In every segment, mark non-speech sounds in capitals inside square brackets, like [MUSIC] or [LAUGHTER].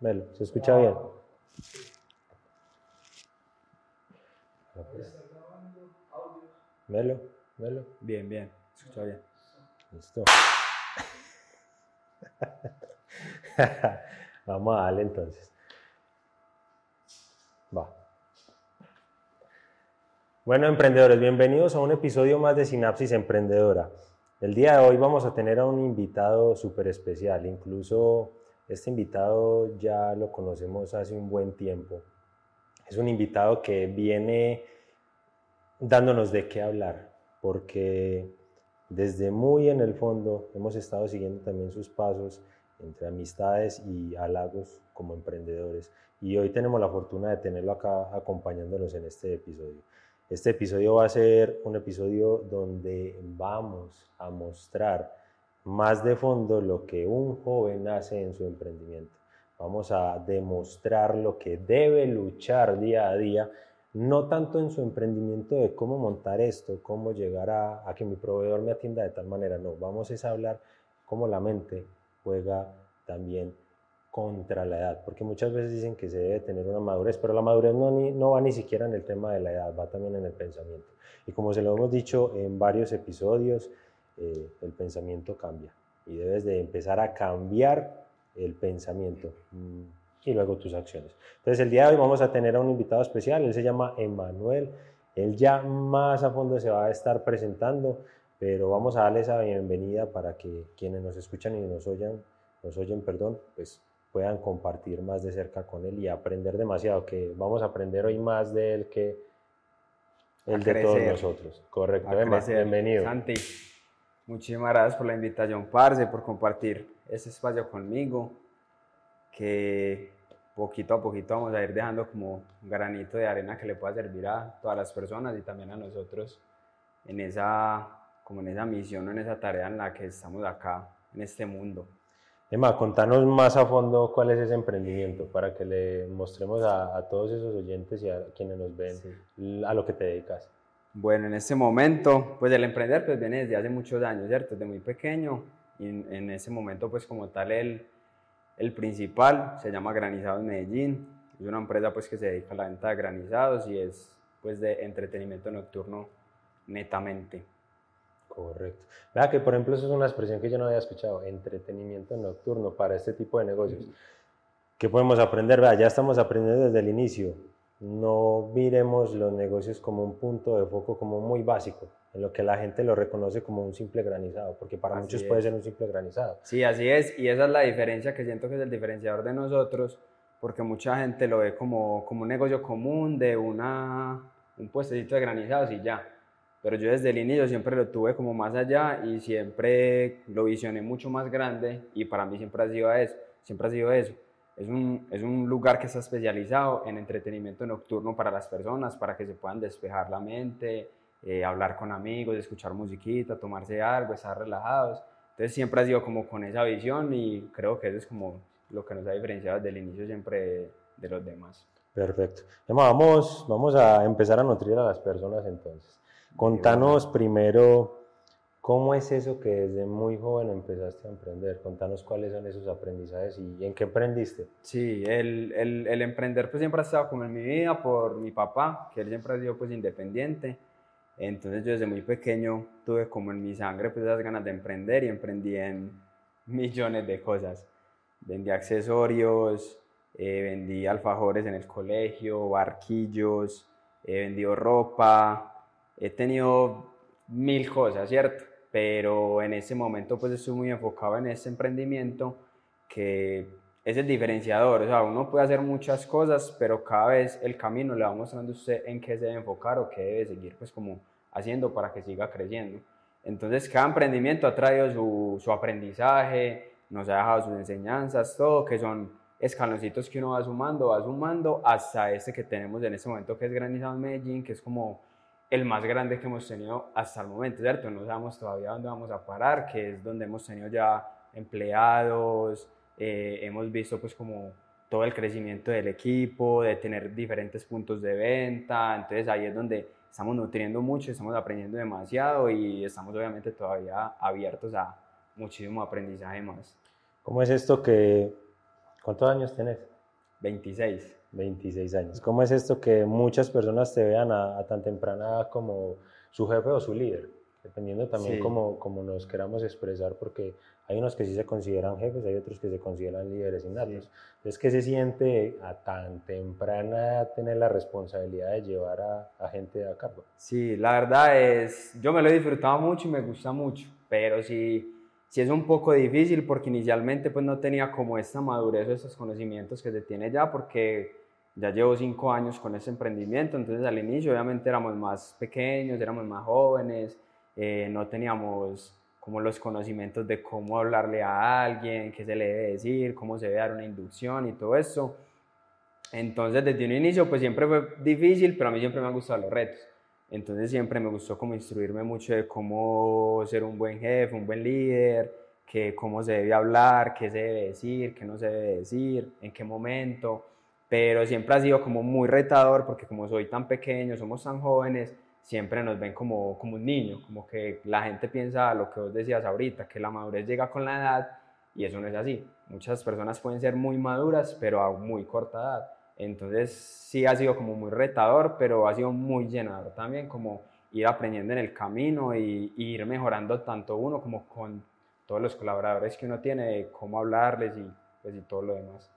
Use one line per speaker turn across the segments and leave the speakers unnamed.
Melo, ¿se escucha bien? Melo, Melo.
Bien, bien, se escucha bien.
Listo. [LAUGHS] Vamos a darle entonces. Va. Bueno, emprendedores, bienvenidos a un episodio más de Sinapsis Emprendedora. El día de hoy vamos a tener a un invitado súper especial. Incluso este invitado ya lo conocemos hace un buen tiempo. Es un invitado que viene dándonos de qué hablar, porque desde muy en el fondo hemos estado siguiendo también sus pasos entre amistades y halagos como emprendedores. Y hoy tenemos la fortuna de tenerlo acá acompañándonos en este episodio. Este episodio va a ser un episodio donde vamos a mostrar más de fondo lo que un joven hace en su emprendimiento. Vamos a demostrar lo que debe luchar día a día, no tanto en su emprendimiento de cómo montar esto, cómo llegar a, a que mi proveedor me atienda de tal manera, no, vamos a hablar cómo la mente juega también contra la edad, porque muchas veces dicen que se debe tener una madurez, pero la madurez no, ni, no va ni siquiera en el tema de la edad, va también en el pensamiento. Y como se lo hemos dicho en varios episodios, eh, el pensamiento cambia y debes de empezar a cambiar el pensamiento mm, y luego tus acciones. Entonces el día de hoy vamos a tener a un invitado especial, él se llama Emanuel, él ya más a fondo se va a estar presentando, pero vamos a darle esa bienvenida para que quienes nos escuchan y nos oyen, nos oyen, perdón, pues puedan compartir más de cerca con él y aprender demasiado, que vamos a aprender hoy más de él que el de todos nosotros. Correcto, bienvenido.
Santi, muchísimas gracias por la invitación, Parce, por compartir este espacio conmigo, que poquito a poquito vamos a ir dejando como un granito de arena que le pueda servir a todas las personas y también a nosotros en esa, como en esa misión, en esa tarea en la que estamos acá, en este mundo.
Emma, contanos más a fondo cuál es ese emprendimiento para que le mostremos a, todos esos oyentes y a quienes nos ven a lo que te dedicas.
Bueno, en este momento, pues el emprender pues viene desde hace muchos años, ¿cierto? Desde muy pequeño y en, ese momento pues como tal el, el principal se llama Granizados Medellín, es una empresa pues que se dedica a la venta de granizados y es pues de entretenimiento nocturno netamente.
Correcto. Vea que, por ejemplo, eso es una expresión que yo no había escuchado, entretenimiento nocturno para este tipo de negocios. ¿Qué podemos aprender? Vea, ya estamos aprendiendo desde el inicio. No miremos los negocios como un punto de foco como muy básico, en lo que la gente lo reconoce como un simple granizado, porque para muchos puede ser un simple granizado.
Sí, así es, y esa es la diferencia que siento que es el diferenciador de nosotros, porque mucha gente lo ve como, como un negocio común de una, un puestecito de granizados y ya pero yo desde el inicio siempre lo tuve como más allá y siempre lo visioné mucho más grande y para mí siempre ha sido eso, siempre ha sido eso. Es un, es un lugar que está especializado en entretenimiento nocturno para las personas, para que se puedan despejar la mente, eh, hablar con amigos, escuchar musiquita, tomarse algo, estar relajados. Entonces siempre ha sido como con esa visión y creo que eso es como lo que nos ha diferenciado desde el inicio siempre de, de los demás.
Perfecto. Vamos, vamos a empezar a nutrir a las personas entonces. Contanos primero cómo es eso que desde muy joven empezaste a emprender. Contanos cuáles son esos aprendizajes y en qué emprendiste.
Sí, el, el, el, emprender pues siempre ha estado como en mi vida por mi papá, que él siempre ha sido pues independiente. Entonces yo desde muy pequeño tuve como en mi sangre pues esas ganas de emprender y emprendí en [LAUGHS] millones de cosas. Vendí accesorios, eh, vendí alfajores en el colegio, barquillos, he vendido ropa, he tenido mil cosas, ¿cierto? Pero en ese momento pues estoy muy enfocado en ese emprendimiento que es el diferenciador, o sea, uno puede hacer muchas cosas, pero cada vez el camino le va mostrando a usted en qué se debe enfocar o qué debe seguir pues como haciendo para que siga creciendo. Entonces cada emprendimiento ha traído su, su aprendizaje, nos ha dejado sus enseñanzas, todo, que son escaloncitos que uno va sumando, va sumando hasta este que tenemos en este momento que es Granizado Medellín, que es como el más grande que hemos tenido hasta el momento, ¿cierto? No sabemos todavía dónde vamos a parar, que es donde hemos tenido ya empleados, eh, hemos visto pues como todo el crecimiento del equipo, de tener diferentes puntos de venta, entonces ahí es donde estamos nutriendo mucho, estamos aprendiendo demasiado y estamos obviamente todavía abiertos a muchísimo aprendizaje más.
¿Cómo es esto que ¿Cuántos años tenés?
26.
26 años. ¿Cómo es esto que muchas personas te vean a, tan temprana como su jefe o su líder? Dependiendo también cómo, nos queramos expresar, porque hay unos que sí se consideran jefes, hay otros que se consideran líderes innatos. Entonces, ¿qué se siente a tan temprana tener la responsabilidad de llevar a, a gente a cargo?
Sí, la verdad es, yo me lo he disfrutado mucho y me gusta mucho, pero sí sí es un poco difícil porque inicialmente pues no tenía como esta madurez o estos conocimientos que se tiene ya porque ya llevo cinco años con ese emprendimiento, entonces al inicio obviamente éramos más pequeños, éramos más jóvenes, eh, no teníamos como los conocimientos de cómo hablarle a alguien, qué se le debe decir, cómo se debe dar una inducción y todo eso. Entonces desde un inicio pues siempre fue difícil, pero a mí siempre me han gustado los retos. Entonces siempre me gustó como instruirme mucho de cómo ser un buen jefe, un buen líder, que cómo se debe hablar, qué se debe decir, qué no se debe decir, en qué momento. Pero siempre ha sido como muy retador porque como soy tan pequeño, somos tan jóvenes, siempre nos ven como, como un niño, como que la gente piensa lo que vos decías ahorita, que la madurez llega con la edad y eso no es así. Muchas personas pueden ser muy maduras, pero a muy corta edad. Entonces sí ha sido como muy retador, pero ha sido muy llenador también, como ir aprendiendo en el camino y, ir mejorando tanto uno como con todos los colaboradores que uno tiene, cómo hablarles y, pues, y todo lo demás.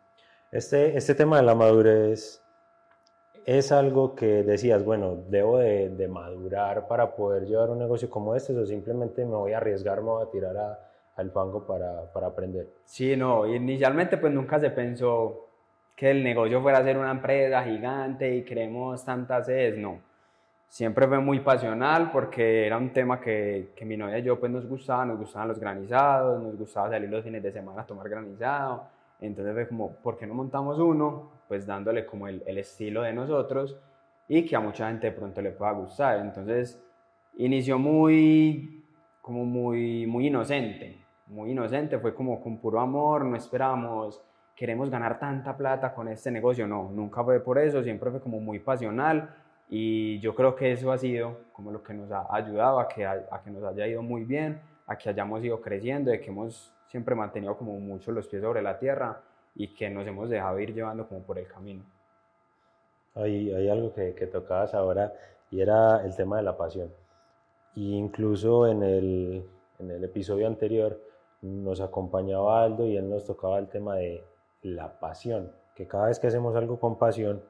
Este, este tema de la madurez es algo que decías, bueno, debo de, de, madurar para poder llevar un negocio como este o simplemente me voy a arriesgar, me voy a tirar a, al fango para, para aprender.
Sí, no, inicialmente pues nunca se pensó que el negocio fuera a ser una empresa gigante y queremos tantas sedes, no. Siempre fue muy pasional porque era un tema que, que mi novia y yo pues nos gustaba, nos gustaban los granizados, nos gustaba salir los fines de semana a tomar granizado. Entonces fue como, ¿por qué no montamos uno? Pues dándole como el, el estilo de nosotros y que a mucha gente de pronto le pueda gustar. Entonces inició muy, como muy, muy inocente, muy inocente, fue como con puro amor, no esperábamos queremos ganar tanta plata con este negocio. No, nunca fue por eso, siempre fue como muy pasional y yo creo que eso ha sido como lo que nos ha ayudado a que, a, que nos haya ido muy bien, a que hayamos ido creciendo, de que hemos siempre mantenido como mucho los pies sobre la tierra y que nos hemos dejado ir llevando como por el camino.
Hay, hay algo que, que tocabas ahora y era el tema de la pasión. Y incluso en el, en el episodio anterior nos acompañaba Aldo y él nos tocaba el tema de la pasión, que cada vez que hacemos algo con pasión,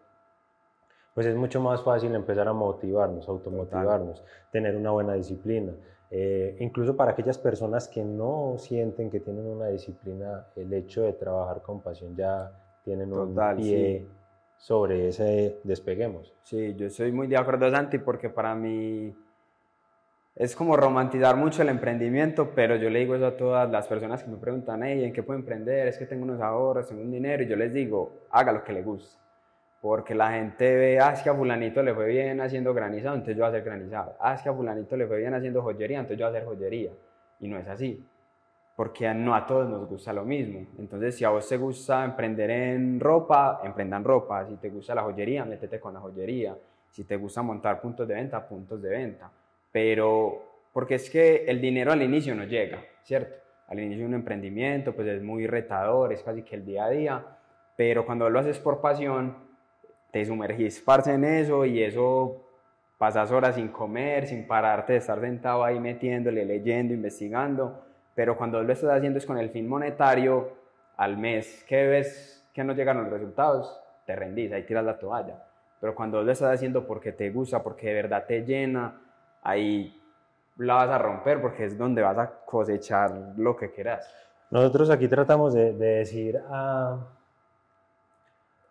pues es mucho más fácil empezar a motivarnos, automotivarnos, tener una buena disciplina. Eh, incluso para aquellas personas que no sienten que tienen una disciplina, el hecho de trabajar con pasión ya tienen un pie sobre ese despeguemos.
Sí, yo soy muy de acuerdo, Santi, porque para mí es como romantizar mucho el emprendimiento, pero yo le digo eso a todas las personas que me preguntan, hey, ¿en qué puedo emprender? Es que tengo unos ahorros, tengo un dinero, y yo les digo, haga lo que le guste. Porque la gente ve, ah, es que a fulanito le fue bien haciendo granizado, entonces yo voy a hacer granizado. Ah, es que a fulanito le fue bien haciendo joyería, entonces yo voy a hacer joyería. Y no es así, porque no a todos nos gusta lo mismo. Entonces, si a vos te gusta emprender en ropa, emprendan ropa. Si te gusta la joyería, métete con la joyería. Si te gusta montar puntos de venta, puntos de venta pero porque es que el dinero al inicio no llega, ¿cierto? Al inicio de un emprendimiento, pues es muy retador, es casi que el día a día, pero cuando lo haces por pasión, te sumergís parce en eso y eso pasas horas sin comer, sin pararte de estar sentado ahí metiéndole, leyendo, investigando, pero cuando lo estás haciendo es con el fin monetario, al mes que ves que no llegan los resultados, te rendís, ahí tiras la toalla. Pero cuando lo estás haciendo porque te gusta, porque de verdad te llena, ahí la vas a romper porque es donde vas a cosechar lo que quieras.
Nosotros aquí tratamos de, decir a,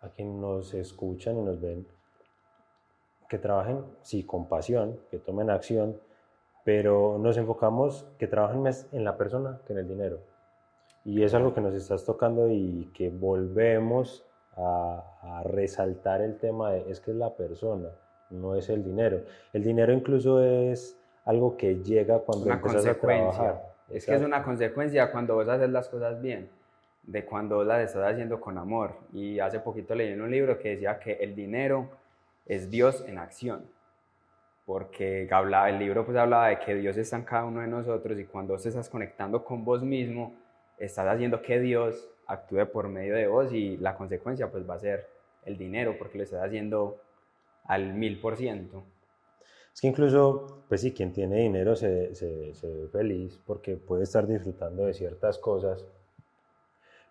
a quienes nos escuchan y nos ven que trabajen, sí, con pasión, que tomen acción, pero nos enfocamos que trabajen más en la persona que en el dinero. Y es algo que nos estás tocando y que volvemos a, a resaltar el tema de es que es la persona no es el dinero. El dinero incluso es algo que llega cuando una empiezas a trabajar.
Es que es una consecuencia cuando vos haces las cosas bien, de cuando las estás haciendo con amor. Y hace poquito leí en un libro que decía que el dinero es Dios en acción. Porque hablaba, el libro pues hablaba de que Dios está en cada uno de nosotros y cuando vos estás conectando con vos mismo, estás haciendo que Dios actúe por medio de vos y la consecuencia pues va a ser el dinero porque lo estás haciendo al mil por ciento.
Es que incluso, pues sí, quien tiene dinero se, se, se, ve feliz porque puede estar disfrutando de ciertas cosas,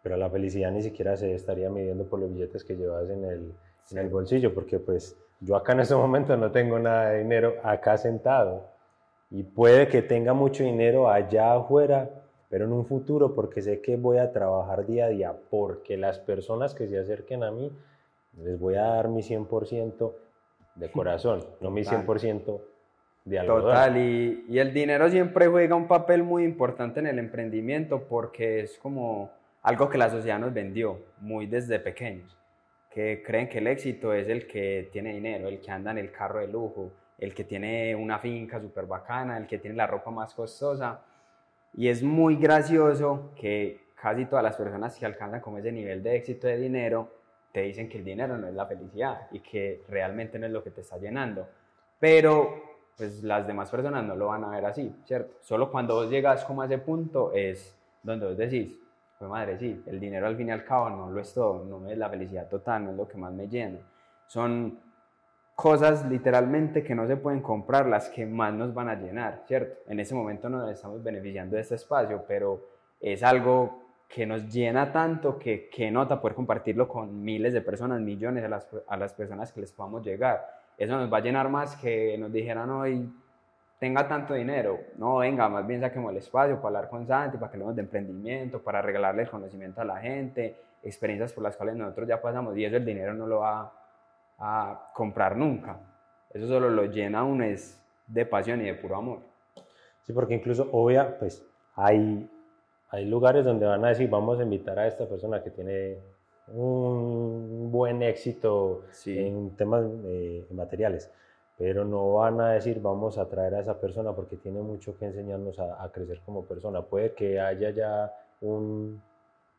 pero la felicidad ni siquiera se estaría midiendo por los billetes que llevas en el, en el bolsillo, porque pues yo acá en este [LAUGHS] momento no tengo nada de dinero acá sentado y puede que tenga mucho dinero allá afuera, pero en un futuro porque sé que voy a trabajar día a día, porque las personas que se acerquen a mí les voy a dar mi 100% de corazón, no mi 100% de algodón.
Total, y, y el dinero siempre juega un papel muy importante en el emprendimiento porque es como algo que la sociedad nos vendió muy desde pequeños, que creen que el éxito es el que tiene dinero, el que anda en el carro de lujo, el que tiene una finca súper bacana, el que tiene la ropa más costosa. Y es muy gracioso que casi todas las personas que alcanzan como ese nivel de éxito de dinero te dicen que el dinero no es la felicidad y que realmente no es lo que te está llenando. Pero pues las demás personas no lo van a ver así, ¿cierto? Solo cuando vos llegas como a ese punto es donde vos decís, pues madre, sí, el dinero al fin y al cabo no lo es todo, no es la felicidad total, no es lo que más me llena. Son cosas literalmente que no se pueden comprar las que más nos van a llenar, ¿cierto? En ese momento nos estamos beneficiando de este espacio, pero es algo que nos llena tanto que, que nota poder compartirlo con miles de personas, millones a las, a las personas que les podamos llegar. Eso nos va a llenar más que nos dijeran hoy, tenga tanto dinero. No, venga, más bien saquemos el espacio para hablar con Santi, para que hablemos de emprendimiento, para regalarle el conocimiento a la gente, experiencias por las cuales nosotros ya pasamos y eso el dinero no lo va a comprar nunca. Eso solo lo llena uno es de pasión y de puro amor.
Sí, porque incluso, obvia, pues hay, hay lugares donde van a decir, vamos a invitar a esta persona que tiene un buen éxito en temas eh, materiales, pero no van a decir, vamos a traer a esa persona porque tiene mucho que enseñarnos a, a crecer como persona. Puede que haya ya un,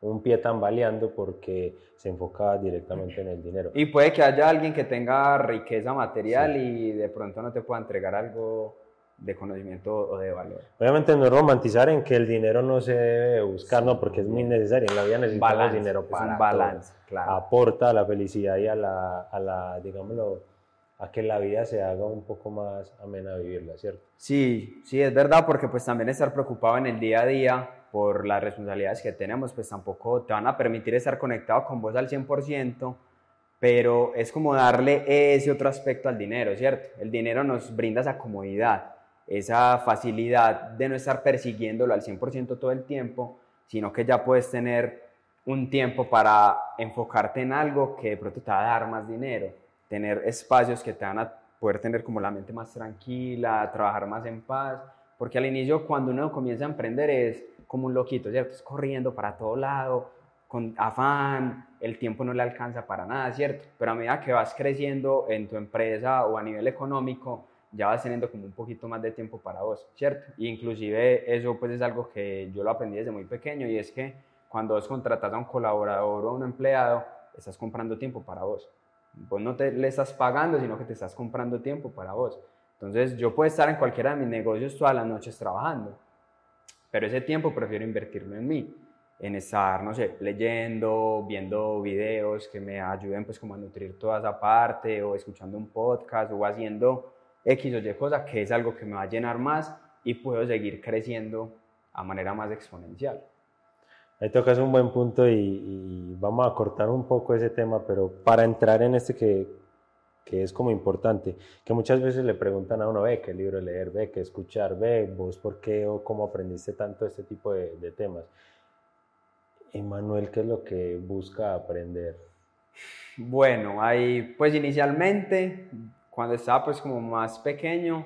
un pie tambaleando porque se enfoca directamente en el dinero.
Y puede que haya alguien que tenga riqueza material y de pronto no te pueda entregar algo de conocimiento o de valor.
Obviamente no es romantizar en que el dinero no se debe buscar, no, porque es muy necesario. En la vida necesitamos balance, dinero para
un balance, claro.
Aporta a la felicidad y a la, a la, digámoslo, a que la vida se haga un poco más amena vivirla, ¿cierto?
Sí, sí, es verdad, porque pues también estar preocupado en el día a día por las responsabilidades que tenemos, pues tampoco te van a permitir estar conectado con vos al 100%, pero es como darle ese otro aspecto al dinero, ¿cierto? El dinero nos brinda esa comodidad, esa facilidad de no estar persiguiéndolo al 100% todo el tiempo, sino que ya puedes tener un tiempo para enfocarte en algo que de pronto te va a dar más dinero, tener espacios que te van a poder tener como la mente más tranquila, trabajar más en paz, porque al inicio cuando uno comienza a emprender es como un loquito, ¿cierto? Es corriendo para todo lado, con afán, el tiempo no le alcanza para nada, ¿cierto? Pero a medida que vas creciendo en tu empresa o a nivel económico, ya vas teniendo como un poquito más de tiempo para vos, ¿cierto? Y inclusive eso pues es algo que yo lo aprendí desde muy pequeño y es que cuando vos contratas a un colaborador o a un empleado, estás comprando tiempo para vos. Vos no te le estás pagando, sino que te estás comprando tiempo para vos. Entonces yo puedo estar en cualquiera de mis negocios todas las noches trabajando, pero ese tiempo prefiero invertirlo en mí, en estar, no sé, leyendo, viendo videos que me ayuden pues como a nutrir toda esa parte, o escuchando un podcast, o haciendo X o Y cosas, que es algo que me va a llenar más y puedo seguir creciendo a manera más exponencial.
Ahí tocas un buen punto y, y, vamos a cortar un poco ese tema, pero para entrar en este que, que es como importante, que muchas veces le preguntan a uno, ve, qué libro leer, ve, qué escuchar, ve, vos por qué o cómo aprendiste tanto este tipo de, de temas. Emanuel, ¿qué es lo que busca aprender?
Bueno, ahí pues inicialmente, cuando estaba pues como más pequeño,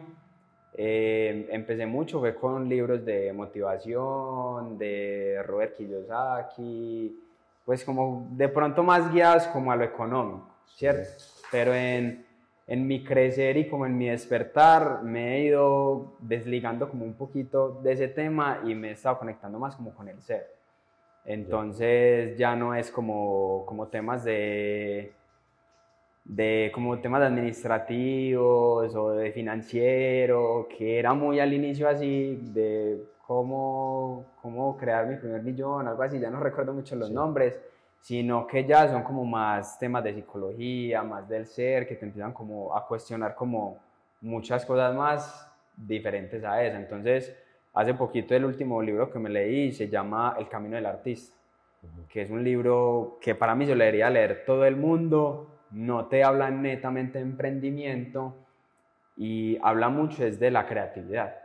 eh, empecé mucho, fue con libros de motivación, de Robert Kiyosaki, pues como de pronto más guiados como a lo económico, ¿cierto? pero en, en mi crecer y como en mi despertar me he ido desligando como un poquito de ese tema y me he estado conectando más como con el ser. Entonces ya no es como, como temas de, de como temas administrativos o de financiero, que era muy al inicio así, de cómo, cómo crear mi primer millón, algo así, ya no recuerdo mucho los nombres, sino que ya son como más temas de psicología, más del ser, que te empiezan como a cuestionar como muchas cosas más diferentes a eso. Entonces, hace poquito el último libro que me leí se llama El Camino del Artista, que es un libro que para mí yo le debería leer todo el mundo, no te habla netamente de emprendimiento y habla mucho es de la creatividad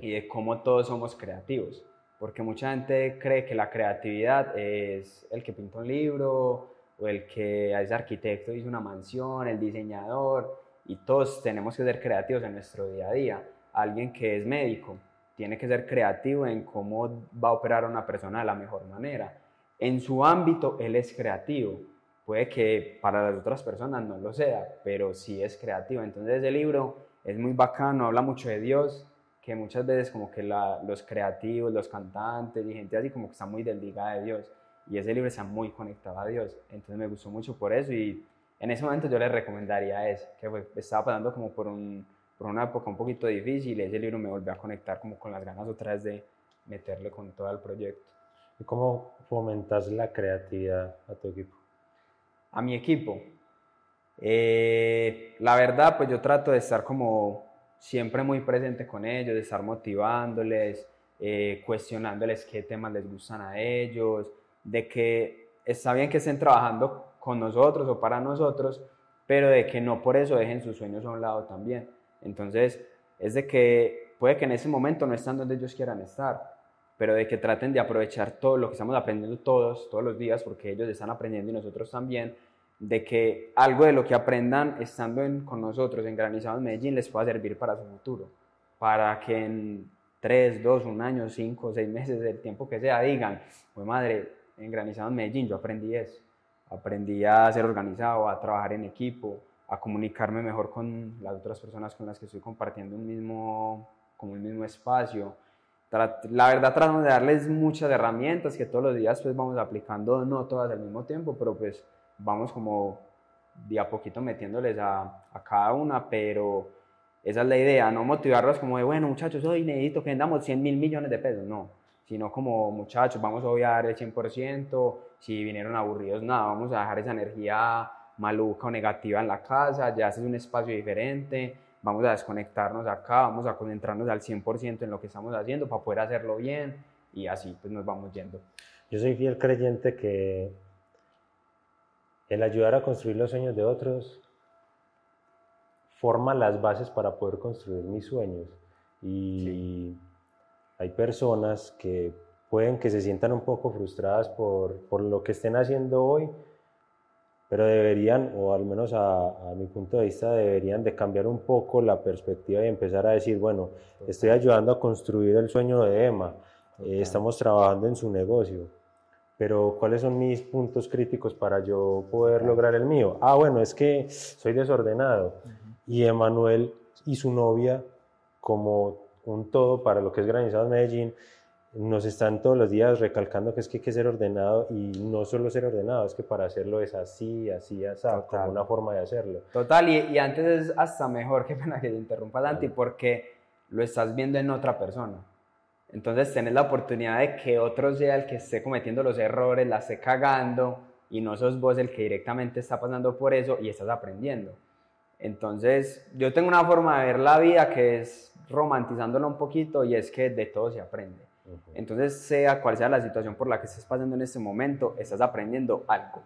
y de cómo todos somos creativos. Porque mucha gente cree que la creatividad es el que pinta un libro o el que es arquitecto y hizo una mansión, el diseñador, y todos tenemos que ser creativos en nuestro día a día. Alguien que es médico tiene que ser creativo en cómo va a operar a una persona de la mejor manera. En su ámbito, él es creativo. Puede que para las otras personas no lo sea, pero sí es creativo. Entonces el libro es muy bacano, habla mucho de Dios, que muchas veces como que los creativos, los cantantes y gente así como que está muy desligada de Dios. Y ese libro está muy conectado a Dios. Entonces me gustó mucho por eso y en ese momento yo le recomendaría ese, que estaba pasando como por, un, por una época un poquito difícil y ese libro me volvió a conectar como con las ganas otra vez de meterle con todo el proyecto.
¿Y cómo fomentas la creatividad a tu equipo?
A mi equipo. Eh, la verdad, pues yo trato de estar como siempre muy presente con ellos, de estar motivándoles, eh, cuestionándoles qué temas les gustan a ellos, de que está bien que estén trabajando con nosotros o para nosotros, pero de que no por eso dejen sus sueños a un lado también. Entonces, es de que puede que en ese momento no están donde ellos quieran estar, pero de que traten de aprovechar todo lo que estamos aprendiendo todos, todos los días, porque ellos están aprendiendo y nosotros también, de que algo de lo que aprendan estando con nosotros en Granizados Medellín les pueda servir para su futuro, para que en tres, dos, un año, cinco, seis meses, el tiempo que sea, digan, pues madre, en Granizados Medellín yo aprendí eso, aprendí a ser organizado, a trabajar en equipo, a comunicarme mejor con las otras personas con las que estoy compartiendo un mismo, como un mismo espacio. La verdad tratamos de darles muchas herramientas que todos los días pues vamos aplicando, no todas al mismo tiempo, pero pues vamos como de a poquito metiéndoles a, a, cada una, pero esa es la idea, no motivarlos como de, bueno muchachos, hoy necesito que vendamos 100 mil millones de pesos, no, sino como muchachos, vamos a obviar el 100%, si vinieron aburridos, nada, vamos a dejar esa energía maluca o negativa en la casa, ya es un espacio diferente, vamos a desconectarnos acá, vamos a concentrarnos al 100% en lo que estamos haciendo para poder hacerlo bien y así pues nos vamos yendo.
Yo soy fiel creyente que el ayudar a construir los sueños de otros forma las bases para poder construir mis sueños. Y hay personas que pueden que se sientan un poco frustradas por, por, lo que estén haciendo hoy, pero deberían, o al menos a, a, mi punto de vista, deberían de cambiar un poco la perspectiva y empezar a decir, bueno, estoy ayudando a construir el sueño de Emma, eh, estamos trabajando en su negocio, pero ¿cuáles son mis puntos críticos para yo poder lograr el mío? Ah, bueno, es que soy desordenado. Y Emanuel y su novia, como un todo para lo que es Granizados Medellín, nos están todos los días recalcando que es que hay que ser ordenado y no solo ser ordenado, es que para hacerlo es así, así, así, como una forma de hacerlo.
Total, y, y, antes es hasta mejor, que [LAUGHS] pena que te interrumpa, Dante, porque lo estás viendo en otra persona. Entonces tenés la oportunidad de que otro sea el que esté cometiendo los errores, la esté cagando y no sos vos el que directamente está pasando por eso y estás aprendiendo. Entonces yo tengo una forma de ver la vida que es romantizándola un poquito y es que de todo se aprende. Entonces sea cual sea la situación por la que estés pasando en este momento, estás aprendiendo algo.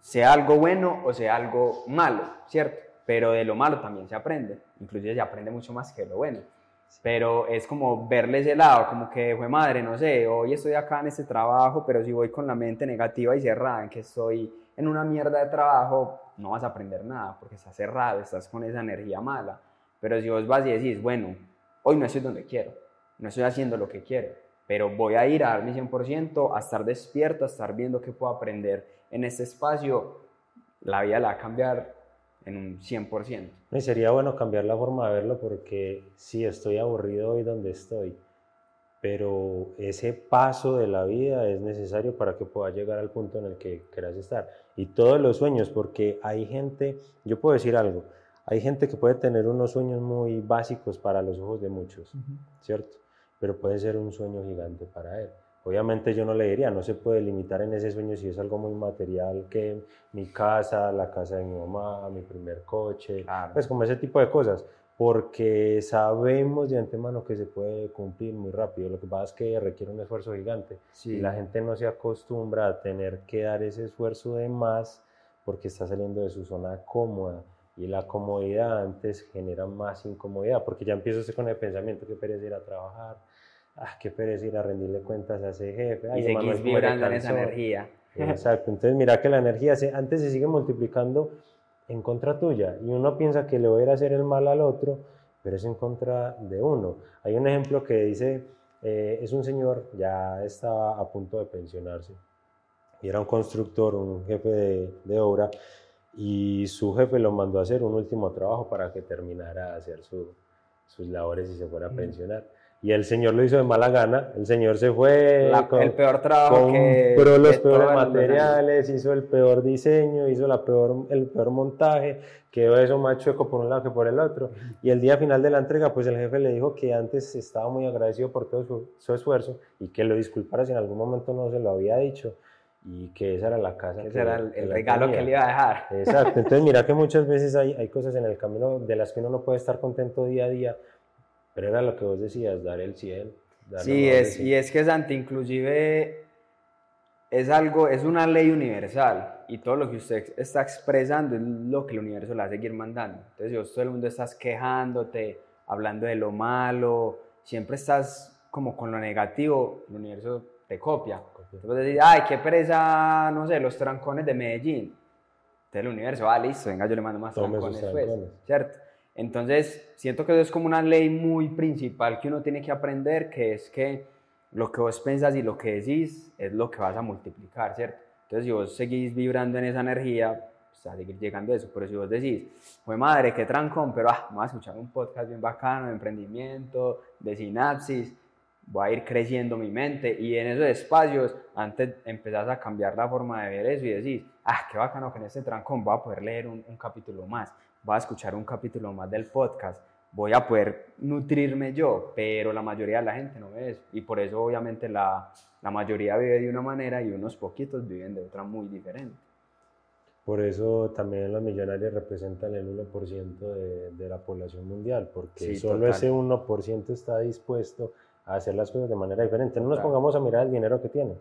Sea algo bueno o sea algo malo, ¿cierto? Pero de lo malo también se aprende. Inclusive se aprende mucho más que de lo bueno pero es como verle ese lado, como que fue madre, no sé, hoy estoy acá en este trabajo, pero si voy con la mente negativa y cerrada, en que estoy en una mierda de trabajo, no vas a aprender nada, porque estás cerrado, estás con esa energía mala. Pero si vos vas y decís, bueno, hoy no estoy donde quiero, no estoy haciendo lo que quiero, pero voy a ir a dar mi 100%, a estar despierto, a estar viendo qué puedo aprender en este espacio, la vida la va a cambiar en un 100%.
Y sería bueno cambiar la forma de verlo porque sí, estoy aburrido hoy donde estoy, pero ese paso de la vida es necesario para que pueda llegar al punto en el que quieras estar. Y todos los sueños, porque hay gente, yo puedo decir algo, hay gente que puede tener unos sueños muy básicos para los ojos de muchos, ¿cierto? Pero puede ser un sueño gigante para él. Obviamente yo no le diría, no se puede limitar en ese sueño si es algo muy material que mi casa, la casa de mi mamá, mi primer coche, pues como ese tipo de cosas, porque sabemos de antemano que se puede cumplir muy rápido. Lo que pasa es que requiere un esfuerzo gigante y la gente no se acostumbra a tener que dar ese esfuerzo de más porque está saliendo de su zona cómoda y la comodidad antes genera más incomodidad porque ya empieza con el pensamiento que pereza ir a trabajar ah, qué pereza ir a rendirle cuentas a ese jefe.
y seguís vibrando en esa energía.
Exacto, entonces mira que la energía se, antes se sigue multiplicando en contra tuya y uno piensa que le voy a ir a hacer el mal al otro, pero es en contra de uno. Hay un ejemplo que dice, eh, es un señor, ya estaba a punto de pensionarse y era un constructor, un jefe de, de obra y su jefe lo mandó a hacer un último trabajo para que terminara de hacer su, sus labores y se fuera a mm. pensionar y el señor lo hizo de mala gana. El señor se fue.
el peor trabajo.
Compró los peores materiales, hizo el peor diseño, hizo la peor, el peor montaje, quedó eso más chueco por un lado que por el otro. Y el día final de la entrega, pues el jefe le dijo que antes estaba muy agradecido por todo su, esfuerzo y que lo disculpara si en algún momento no se lo había dicho y que esa era la casa.
Ese era el, regalo que le iba a dejar.
Exacto. Entonces, [LAUGHS] mira que muchas veces hay, hay cosas en el camino de las que uno no puede estar contento día a día pero era lo que vos decías, dar el cielo.
Sí, es, y es que Santi, inclusive es algo, es una ley universal y todo lo que usted está expresando es lo que el universo le va a seguir mandando. Entonces, si todo el mundo estás quejándote, hablando de lo malo, siempre estás como con lo negativo, el universo te copia. Entonces decís, ay, qué pereza, no sé, los trancones de Medellín. Entonces el universo, ah, listo, venga, yo le mando más trancones, pues, ¿cierto? Entonces, siento que eso es como una ley muy principal que uno tiene que aprender, que es que lo que vos pensás y lo que decís es lo que vas a multiplicar, ¿cierto? Entonces, si vos seguís vibrando en esa energía, pues a seguir llegando a eso. Pero si vos decís, fue madre, qué trancón, pero ah, vamos a escuchar un podcast bien bacano de emprendimiento, de sinapsis, voy a ir creciendo mi mente y en esos espacios, antes empezás a cambiar la forma de ver eso y decís, ah, qué bacano que en este trancón voy a poder leer un, un capítulo más, voy a escuchar un capítulo más del podcast, voy a poder nutrirme yo, pero la mayoría de la gente no ve eso. Y por eso obviamente la, la mayoría vive de una manera y unos poquitos viven de otra muy diferente.
Por eso también los millonarios representan el 1% de, de, la población mundial, porque solo ese 1% está dispuesto a hacer las cosas de manera diferente. No nos pongamos a mirar el dinero que tienen,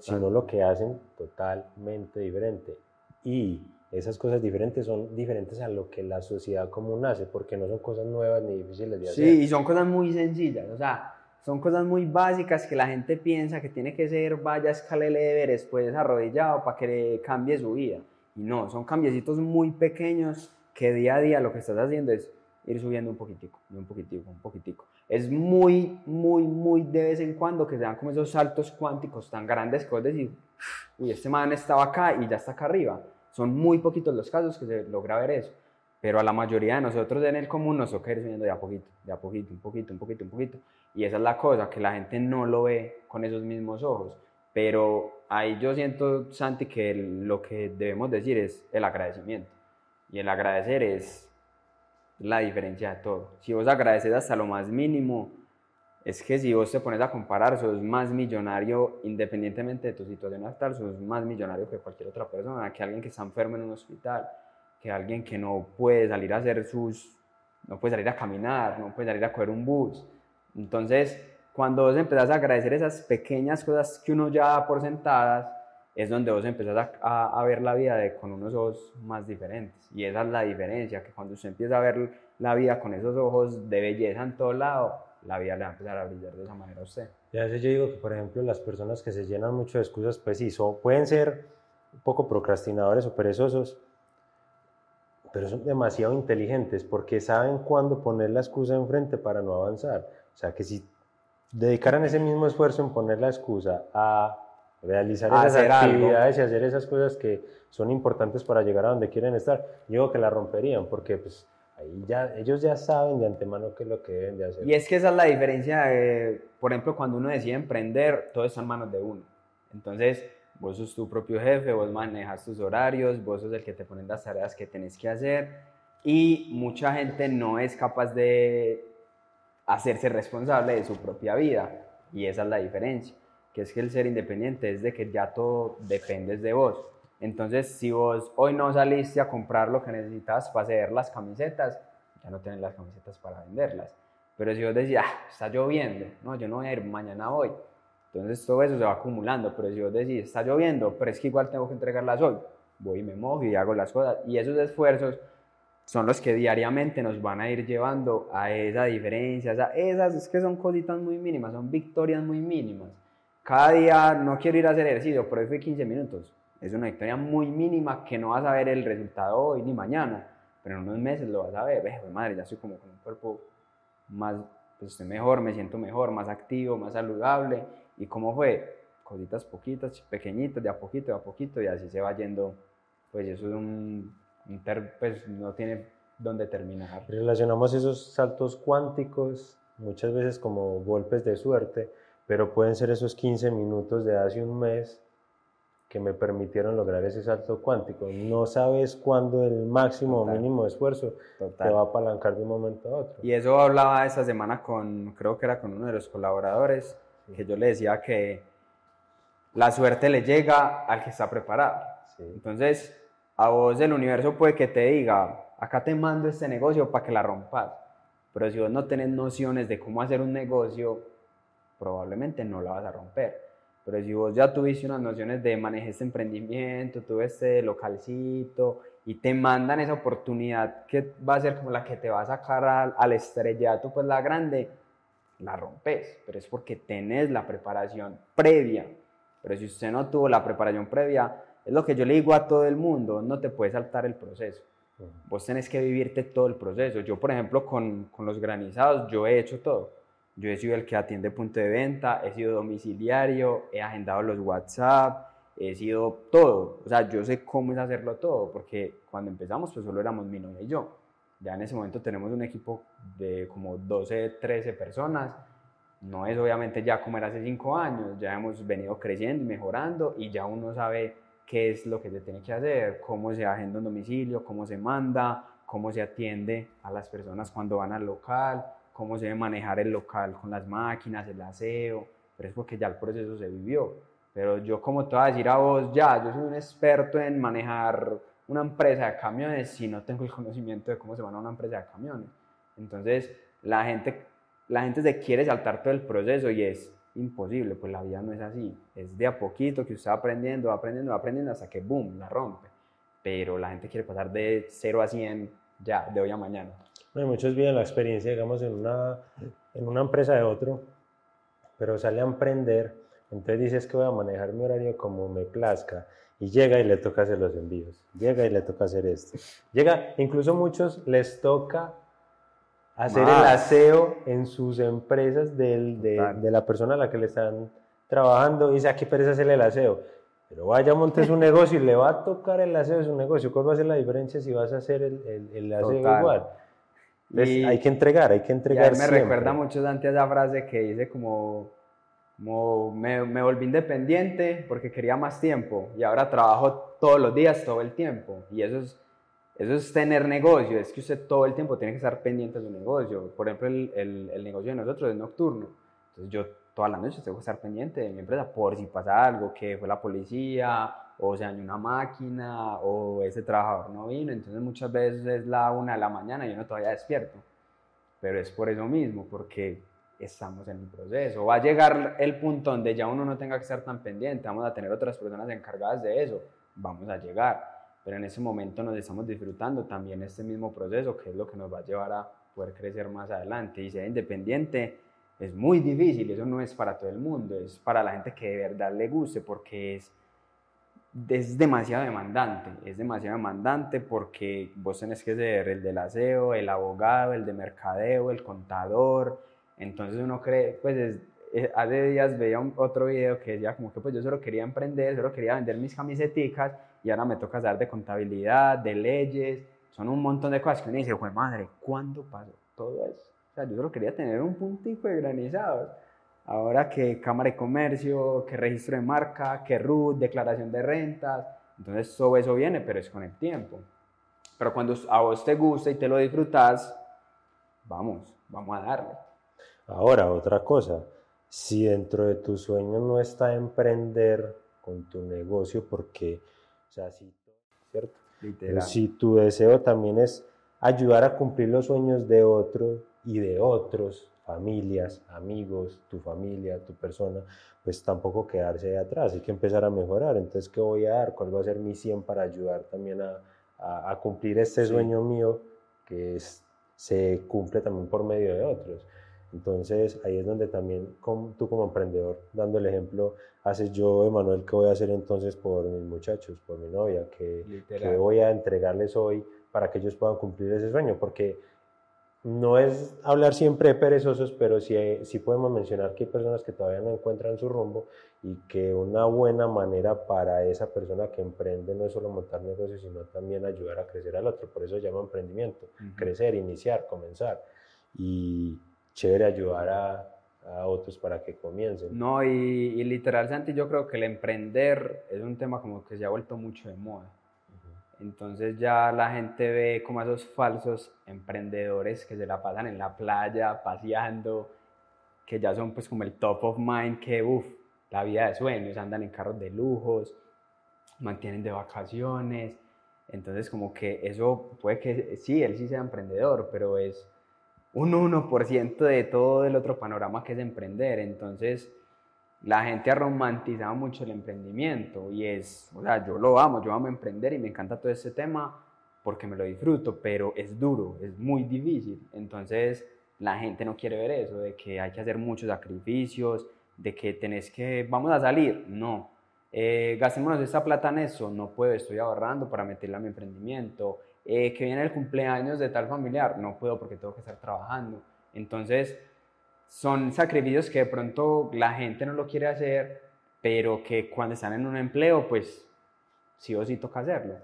sino lo que hacen totalmente diferente. Y esas cosas diferentes son diferentes a lo que la sociedad común hace, porque no son cosas nuevas ni difíciles de hacer.
Sí, y son cosas muy sencillas, o sea, son cosas muy básicas que la gente piensa que tiene que ser, vaya, escalele Everest, pues arrodillado para que cambie su vida. Y no, son cambiecitos muy pequeños que día a día lo que estás haciendo es ir subiendo un poquitico, un poquitico, un poquitico. Es muy, muy, muy de vez en cuando que se dan como esos saltos cuánticos tan grandes que vos decís, uy, este man estaba acá y ya está acá arriba son muy poquitos los casos que se logra ver eso, pero a la mayoría de nosotros en el común nos toca ir subiendo de a poquito, de a poquito, un poquito, un poquito, un poquito. Y esa es la cosa, que la gente no lo ve con esos mismos ojos. Pero ahí yo siento, Santi, que lo que debemos decir es el agradecimiento. Y el agradecer es la diferencia de todo. Si vos agradeces hasta lo más mínimo, es que si vos te pones a comparar, sos más millonario independientemente de tu situación actual, sos más millonario que cualquier otra persona, que alguien que está enfermo en un hospital, que alguien que no puede salir a hacer sus, no puede salir a caminar, no puede salir a coger un bus. Entonces, cuando vos empezás a agradecer esas pequeñas cosas que uno ya da por sentadas, es donde vos empezás a, a, ver la vida con unos ojos más diferentes. Y esa es la diferencia, que cuando usted empieza a ver la vida con esos ojos de belleza en todo lado, la vida le va a empezar a brillar de esa manera a usted.
Ya yo digo que, por ejemplo, las personas que se llenan mucho de excusas, pues sí, pueden ser un poco procrastinadores o perezosos, pero son demasiado inteligentes porque saben cuándo poner la excusa enfrente para no avanzar. O sea, que si dedicaran ese mismo esfuerzo en poner la excusa a realizar esas actividades y hacer esas cosas que son importantes para llegar a donde quieren estar, yo digo que la romperían porque pues ya, ellos ya saben de antemano qué es lo que deben de hacer.
Y es que esa es la diferencia, por ejemplo, cuando uno decide emprender, todo está en manos de uno. Entonces, vos sos tu propio jefe, vos manejas tus horarios, vos sos el que te ponen las tareas que tenés que hacer y mucha gente no es capaz de hacerse responsable de su propia vida. Y esa es la diferencia, que es que el ser independiente es de que ya todo depende de vos. Entonces, si vos hoy no saliste a comprar lo que necesitas para hacer las camisetas, ya no tienes las camisetas para venderlas. Pero si vos decís, ah, está lloviendo, no, yo no voy a ir, mañana voy. Entonces todo eso se va acumulando, pero si vos decís, está lloviendo, pero es que igual tengo que entregarlas hoy, voy y me mojo y hago las cosas. Y esos esfuerzos son los que diariamente nos van a ir llevando a esa diferencia, a esas es que son cositas muy mínimas, son victorias muy mínimas. Cada día no quiero ir a hacer ejercicio, pero hoy fue 15 minutos. Es una victoria muy mínima que no vas a ver el resultado hoy ni mañana, pero en unos meses lo vas a ver. Ve, madre, ya estoy como con un cuerpo más, pues estoy mejor, me siento mejor, más activo, más saludable. ¿Y cómo fue? Cositas poquitas, pequeñitas, de a poquito, de a poquito, y así se va yendo. Pues eso es un, pues no tiene dónde terminar.
Relacionamos esos saltos cuánticos muchas veces como golpes de suerte, pero pueden ser esos 15 minutos de hace un mes que me permitieron lograr ese salto cuántico. No sabes cuándo el máximo o mínimo esfuerzo te va a apalancar de un momento a otro.
Y eso hablaba esta semana con, creo que era con uno de los colaboradores, que yo le decía que la suerte le llega al que está preparado. Entonces, a vos el universo puede que te diga, acá te mando este negocio para que la rompas. Pero si vos no tenés nociones de cómo hacer un negocio, probablemente no la vas a romper. Pero si vos ya tuviste unas nociones de manejar este emprendimiento, tuve este localcito y te mandan esa oportunidad que va a ser como la que te va a sacar al, al estrellato, pues la grande, la rompes. Pero es porque tenés la preparación previa. Pero si usted no tuvo la preparación previa, es lo que yo le digo a todo el mundo, no te puedes saltar el proceso. Vos tenés que vivirte todo el proceso. Yo, por ejemplo, con, con los granizados, yo he hecho todo yo he sido el que atiende punto de venta, he sido domiciliario, he agendado los WhatsApp, he sido todo. O sea, yo sé cómo es hacerlo todo, porque cuando empezamos, pues solo éramos mi novia y yo. Ya en ese momento tenemos un equipo de como 12, 13 personas. No es obviamente ya como era hace 5 años, ya hemos venido creciendo y mejorando y ya uno sabe qué es lo que se tiene que hacer, cómo se agenda un domicilio, cómo se manda, cómo se atiende a las personas cuando van al local, cómo se debe manejar el local con las máquinas, el aseo, pero es porque ya el proceso se vivió. Pero yo como te voy a decir a vos, ya, yo soy un experto en manejar una empresa de camiones si no tengo el conocimiento de cómo se maneja una empresa de camiones. Entonces, la gente, la gente se quiere saltar todo el proceso y es imposible, pues la vida no es así. Es de a poquito que usted va aprendiendo, va aprendiendo, va aprendiendo hasta que, boom, la rompe. Pero la gente quiere pasar de 0 a 100 ya, de hoy a mañana
muchos viven la experiencia, digamos, en una, en una empresa de otro, pero sale a emprender, entonces dices que voy a manejar mi horario como me plazca, y llega y le toca hacer los envíos, llega y le toca hacer esto. Llega, incluso muchos les toca hacer el aseo en sus empresas del, de, de, la persona a la que le están trabajando y dice, aquí pereza hacerle el aseo. Pero vaya, monte su negocio y le va a tocar el aseo de su negocio. ¿Cuál va a ser la diferencia si vas a hacer el, el, el aseo igual? Hay que entregar, hay que entregar.
Y me recuerda mucho antes esa frase que dice como, como me, me, volví independiente porque quería más tiempo y ahora trabajo todos los días, todo el tiempo. Y eso es, eso es tener negocio, es que usted todo el tiempo tiene que estar pendiente de su negocio. Por ejemplo, el, el, el negocio de nosotros es nocturno. Entonces yo todas las noches tengo que estar pendiente de mi empresa por si pasa algo, que fue la policía o se dañó una máquina, o ese trabajador no vino, entonces muchas veces es la una de la mañana y uno todavía despierto. Pero es por eso mismo, porque estamos en un proceso. Va a llegar el punto donde ya uno no tenga que estar tan pendiente, vamos a tener otras personas encargadas de eso, vamos a llegar. Pero en ese momento nos estamos disfrutando también este mismo proceso, que es lo que nos va a llevar a poder crecer más adelante. Y ser independiente es muy difícil, eso no es para todo el mundo, es para la gente que de verdad le guste, porque es es demasiado demandante, es demasiado demandante porque vos tenés que ser el del aseo, el abogado, el de mercadeo, el contador, entonces uno cree, pues hace días veía otro video que decía como que pues yo solo quería emprender, solo quería vender mis camisetas y ahora me toca saber de contabilidad, de leyes, son un montón de cosas que uno dice, pues madre, ¿cuándo pasó todo eso? O sea, yo solo quería tener un puntico de granizados ahora que Cámara de Comercio, que registro de marca, que RUT, declaración de rentas. Entonces todo eso viene, pero es con el tiempo. Pero cuando a vos te gusta y te lo disfrutas, vamos, vamos a darle.
Ahora, otra cosa, si dentro de tu sueño no está emprender con tu negocio, porque, o sea, si, ¿cierto? si tu deseo también es ayudar a cumplir los sueños de otros y de otros, familias, amigos, tu familia, tu persona, pues tampoco quedarse de atrás, hay que empezar a mejorar. Entonces, ¿qué voy a dar? ¿Cuál va a ser mi 100 para ayudar también a, a, cumplir este sueño mío que es, se cumple también por medio de otros? Entonces, ahí es donde también tú como emprendedor, dando el ejemplo, haces yo, Emanuel, ¿qué voy a hacer entonces por mis muchachos, por mi novia? ¿Qué, ¿Qué voy a entregarles hoy para que ellos puedan cumplir ese sueño? Porque no es hablar siempre de perezosos, pero sí, sí, podemos mencionar que hay personas que todavía no encuentran su rumbo y que una buena manera para esa persona que emprende no es solo montar negocios, sino también ayudar a crecer al otro. Por eso se llama emprendimiento, crecer, iniciar, comenzar. Y chévere ayudar a, a otros para que comiencen.
No, y, y literal, Santi, yo creo que el emprender es un tema como que se ha vuelto mucho de moda entonces ya la gente ve como esos falsos emprendedores que se la pasan en la playa, paseando, que ya son pues como el top of mind, que uff, la vida de sueños, andan en carros de lujos, mantienen de vacaciones. Entonces como que eso puede que sí, él sí sea emprendedor, pero es un 1% de todo el otro panorama que es emprender. Entonces la gente ha romantizado mucho el emprendimiento y es, o sea, yo lo amo, yo amo emprender y me encanta todo ese tema porque me lo disfruto, pero es duro, es muy difícil. Entonces, la gente no quiere ver eso, de que hay que hacer muchos sacrificios, de que tenés que, vamos a salir, no. Eh, gastémonos esta plata en eso, no puedo, estoy ahorrando para meterla a mi emprendimiento. Eh, que viene el cumpleaños de tal familiar, no puedo porque tengo que estar trabajando. Entonces, son sacrificios que de pronto la gente no lo quiere hacer, pero que cuando están en un empleo, pues sí o sí toca hacerlo.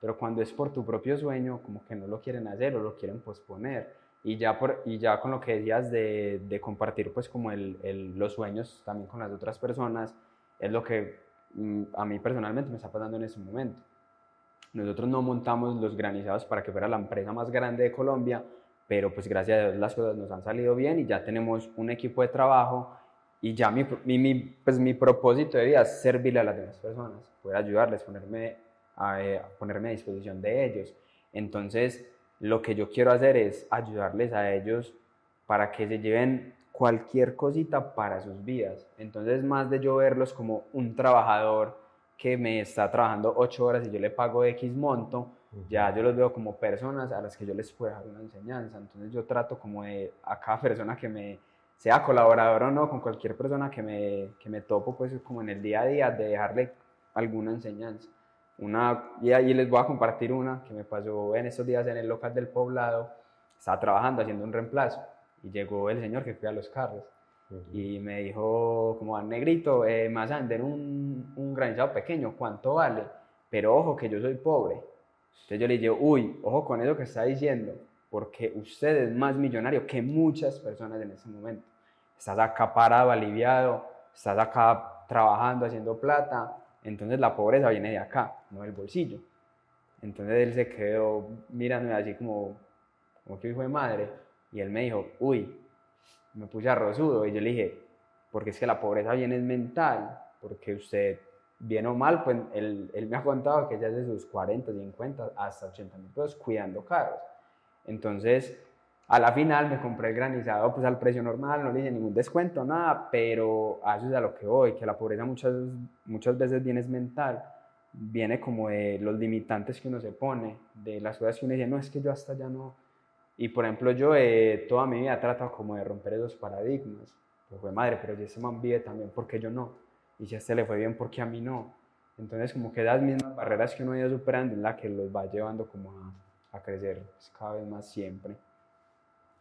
Pero cuando es por tu propio sueño, como que no lo quieren hacer o lo quieren posponer. Y ya, por, y ya con lo que decías de, de compartir pues como el, el, los sueños también con las otras personas, es lo que mm, a mí personalmente me está pasando en ese momento. Nosotros no montamos los granizados para que fuera la empresa más grande de Colombia, pero pues gracias a Dios las cosas nos han salido bien y ya tenemos un equipo de trabajo y ya mi, mi, pues mi propósito de vida es servirle a las demás personas, poder ayudarles, ponerme a, eh, ponerme a disposición de ellos. Entonces, lo que yo quiero hacer es ayudarles a ellos para que se lleven cualquier cosita para sus vidas. Entonces, más de yo verlos como un trabajador que me está trabajando ocho horas y yo le pago X monto, ya yo los veo como personas a las que yo les puedo dar una enseñanza. Entonces yo trato como de a cada persona que me sea colaborador o no, con cualquier persona que me, que me topo, pues como en el día a día, de dejarle alguna enseñanza. Una, y ahí les voy a compartir una que me pasó en estos días en el local del poblado. Estaba trabajando haciendo un reemplazo y llegó el señor que cuida los carros y me dijo como al negrito, eh, más a vender un, un granizado pequeño, ¿cuánto vale? Pero ojo que yo soy pobre entonces yo le digo, uy, ojo con eso que está diciendo, porque usted es más millonario que muchas personas en ese momento. Estás acá parado, aliviado, estás acá trabajando, haciendo plata, entonces la pobreza viene de acá, no del bolsillo. Entonces él se quedó mirándome así como, como que hijo de madre, y él me dijo, uy, me puse arrozudo, y yo le dije, porque es que la pobreza viene es mental, porque usted bien o mal, pues él, él me ha contado que ya es de sus 40, 50, hasta 80 mil pesos cuidando carros. Entonces, a la final me compré el granizado pues al precio normal, no le hice ningún descuento, nada, pero eso es a lo que voy, que la pobreza muchas, muchas veces viene es mental, viene como de los limitantes que uno se pone, de las cosas que uno dice, no, es que yo hasta ya no... Y por ejemplo, yo eh, toda mi vida he tratado como de romper esos paradigmas. Pues fue madre, pero ese man vive también, ¿por qué yo no? y si a este le fue bien, porque a mí no? Entonces, como que las mismas barreras que uno ido superando es la que los va llevando como a, a crecer pues, cada vez más siempre.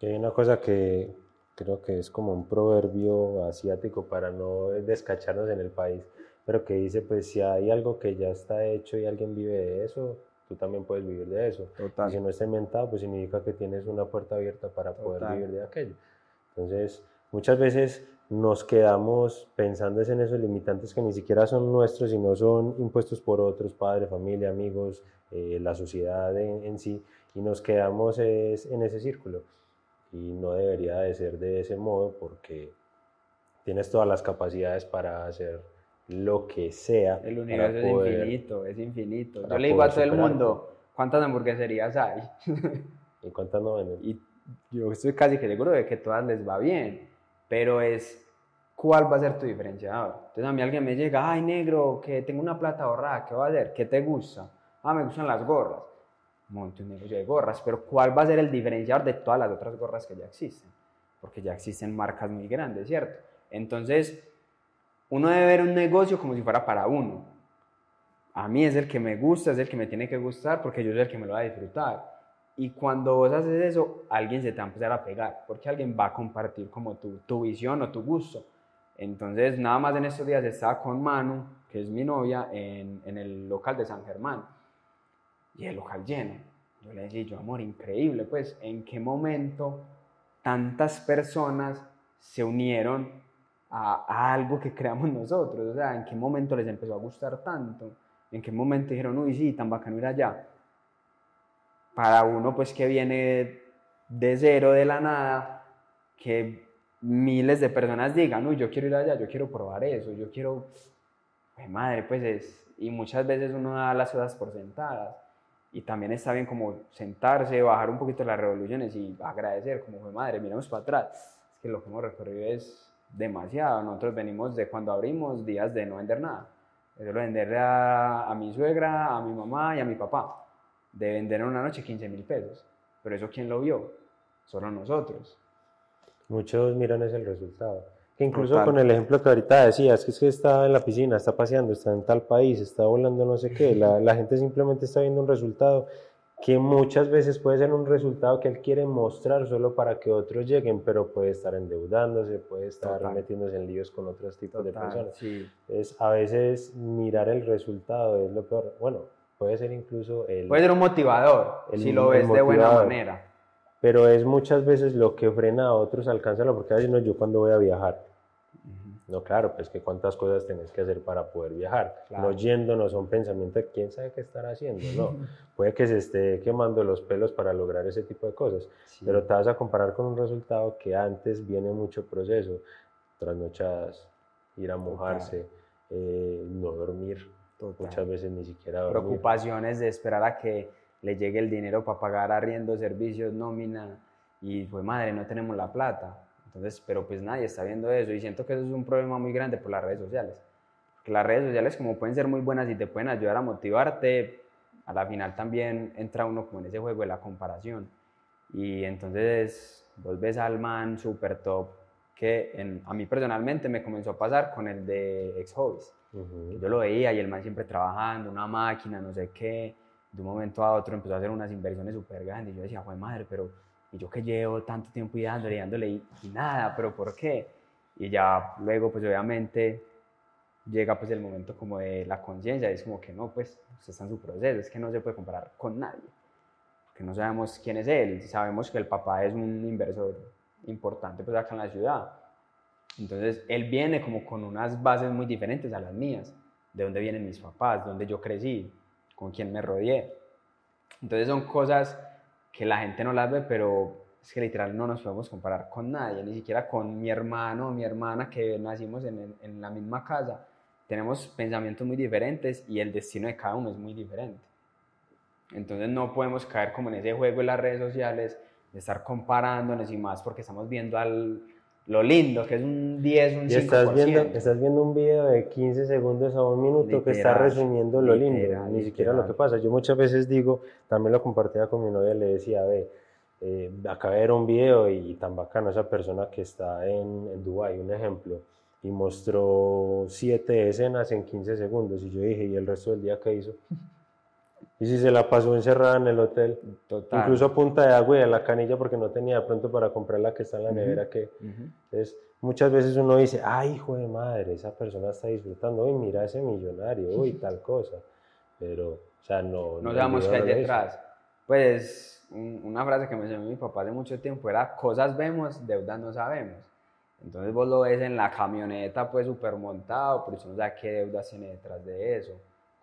hay una cosa que creo que es como un proverbio asiático para no descacharnos en el país, pero que dice, pues si hay algo que ya está hecho y alguien vive de eso, tú también puedes vivir de eso. Y si no está inventado, pues significa que tienes una puerta abierta para poder vivir de aquello. Entonces, muchas veces nos quedamos pensando en esos limitantes que ni siquiera son nuestros, sino son impuestos por otros, padres, familia, amigos, eh, la sociedad en, sí, y nos quedamos en ese círculo. y no debería de ser de ese modo porque tienes todas las capacidades para hacer lo que sea.
El universo es infinito, es infinito. Yo le digo a todo el mundo, ¿cuántas hamburgueserías hay?
¿Y cuántas no venden? [LAUGHS]
Y yo estoy casi que seguro de que todas les va bien, pero es cuál va a ser tu diferenciador. Entonces a mí alguien me llega, ay negro, que tengo una plata ahorrada, ¿qué va a hacer? ¿Qué te gusta? Ah, me gustan las gorras. Monte un negocio de gorras, pero ¿cuál va a ser el diferenciador de todas las otras gorras que ya existen? Porque ya existen marcas muy grandes, ¿cierto? Entonces, uno debe ver un negocio como si fuera para uno. A mí es el que me gusta, es el que me tiene que gustar porque yo soy el que me lo va a disfrutar. Y cuando vos haces eso, alguien se te va a empezar a pegar, porque alguien va a compartir como tu, tu visión o tu gusto. Entonces, nada más en estos días estaba con Manu, que es mi novia, en, en el local de San Germán. Y el local lleno. Yo le decía, yo, amor, increíble, pues, ¿en qué momento tantas personas se unieron a, algo que creamos nosotros? O sea, ¿en qué momento les empezó a gustar tanto? ¿En qué momento dijeron, uy, sí, tan bacano ir allá? Para uno, pues, que viene de cero, de la nada, que miles de personas digan, uy, yo quiero ir allá, yo quiero probar eso, yo quiero, pues madre, pues es, y muchas veces uno da las cosas por sentadas, y también está bien como sentarse, bajar un poquito las revoluciones y agradecer, como fue madre, miremos para atrás, es que lo que hemos recorrido es demasiado, nosotros venimos de cuando abrimos días de no vender nada, de solo venderle a, a mi suegra, a mi mamá y a mi papá, de vender en una noche 15 mil pesos, pero eso ¿quién lo vio? Solo nosotros.
Muchos miran ese el resultado. Que incluso con el ejemplo que ahorita decías, que es que está en la piscina, está paseando, está en tal país, está volando no sé qué, la, la gente simplemente está viendo un resultado que muchas veces puede ser un resultado que él quiere mostrar solo para que otros lleguen, pero puede estar endeudándose, puede estar metiéndose en líos con otros tipos de personas.
Sí.
Entonces, a veces mirar el resultado es lo peor. Bueno, puede ser incluso el...
Puede ser un motivador, el, si lo ves de buena manera
pero es muchas veces lo que frena a otros a alcanzarlo, porque a veces no, yo cuando voy a viajar, no, claro, pues que cuántas cosas tenés que hacer para poder viajar, no yendo, no son pensamientos de quién sabe qué estar haciendo, no, [LAUGHS] puede que se esté quemando los pelos para lograr ese tipo de cosas, pero te vas a comparar con un resultado que antes viene mucho proceso, trasnochadas, ir a mojarse, eh, no dormir, muchas veces ni siquiera dormir.
Preocupaciones de esperar a que le llegue el dinero para pagar arriendo, servicios, nómina, y pues madre, no tenemos la plata. Entonces, pero pues nadie está viendo eso y siento que eso es un problema muy grande por las redes sociales. Porque las redes sociales como pueden ser muy buenas y te pueden ayudar a motivarte, a la final también entra uno como en ese juego de la comparación. Y entonces vos ves al man super top que a mí personalmente me comenzó a pasar con el de ex hobbies. Yo lo veía y el man siempre trabajando, una máquina, no sé qué de un momento a otro empezó a hacer unas inversiones súper grandes. Y yo decía, joder, madre, pero ¿y yo que llevo tanto tiempo y dándole, dándole y, nada? ¿Pero por qué? Y ya luego, pues obviamente llega pues el momento como de la conciencia, es como que no, pues usted está en su proceso, es que no se puede comparar con nadie, porque no sabemos quién es él, sabemos que el papá es un inversor importante pues acá en la ciudad, entonces él viene como con unas bases muy diferentes a las mías, de dónde vienen mis papás, de dónde yo crecí, con quien me rodeé. Entonces son cosas que la gente no las ve, pero es que literal no nos podemos comparar con nadie, ni siquiera con mi hermano o mi hermana que nacimos en, en la misma casa. Tenemos pensamientos muy diferentes y el destino de cada uno es muy diferente. Entonces no podemos caer como en ese juego en las redes sociales de estar comparándonos y más porque estamos viendo al, lo lindo, que es un 10, un 5%.
Estás viendo, estás viendo un video de 15 segundos a un minuto que está resumiendo lo lindo, ni siquiera lo que pasa. Yo muchas veces digo, también lo compartía con mi novia, le decía, ve, eh, acabé de ver un video y tan bacano esa persona que está en, en Dubai, un ejemplo, y mostró siete escenas en 15 segundos. Y yo dije, ¿y el resto del día qué hizo? Y si se la pasó encerrada en el hotel, incluso a punta de agua y a la canilla porque no tenía de pronto para comprar la que está en la nevera. que Entonces, muchas veces uno dice, ay, hijo de madre, esa persona está disfrutando, uy, mira ese millonario, uy, [LAUGHS] tal cosa. Pero, o sea, no...
No, sabemos qué hay detrás. Pues, una frase que me enseñó mi papá hace mucho tiempo era, cosas vemos, deudas no sabemos. Entonces vos lo ves en la camioneta, pues, súper montado, pero usted no sabe qué deudas tiene detrás de eso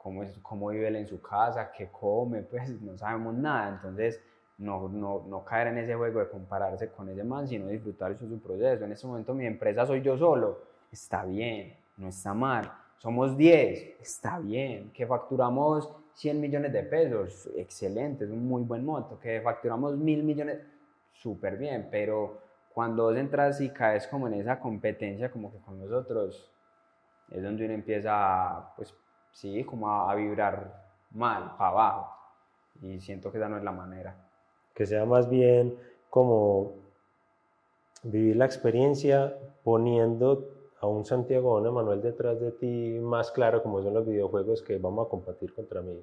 cómo, es, cómo vive él en su casa, qué come, [LAUGHS] pues no sabemos nada. Entonces, no, no, no caer en ese juego de compararse con ese man, sino disfrutar eso su proceso. En este momento mi empresa soy yo solo, está bien, no está mal. Somos 10, está bien. Que facturamos 100 millones de pesos, excelente, es un muy buen monto. Que facturamos mil millones, súper bien, pero cuando vos entras y caes como en esa competencia como que con nosotros, es donde uno empieza, pues sí, como a, a vibrar mal, para abajo. Y siento que esa no es la manera.
Que sea más bien como vivir la experiencia poniendo a un Santiago o a un Manuel detrás de ti más claro como son los videojuegos que vamos a compartir contra mí,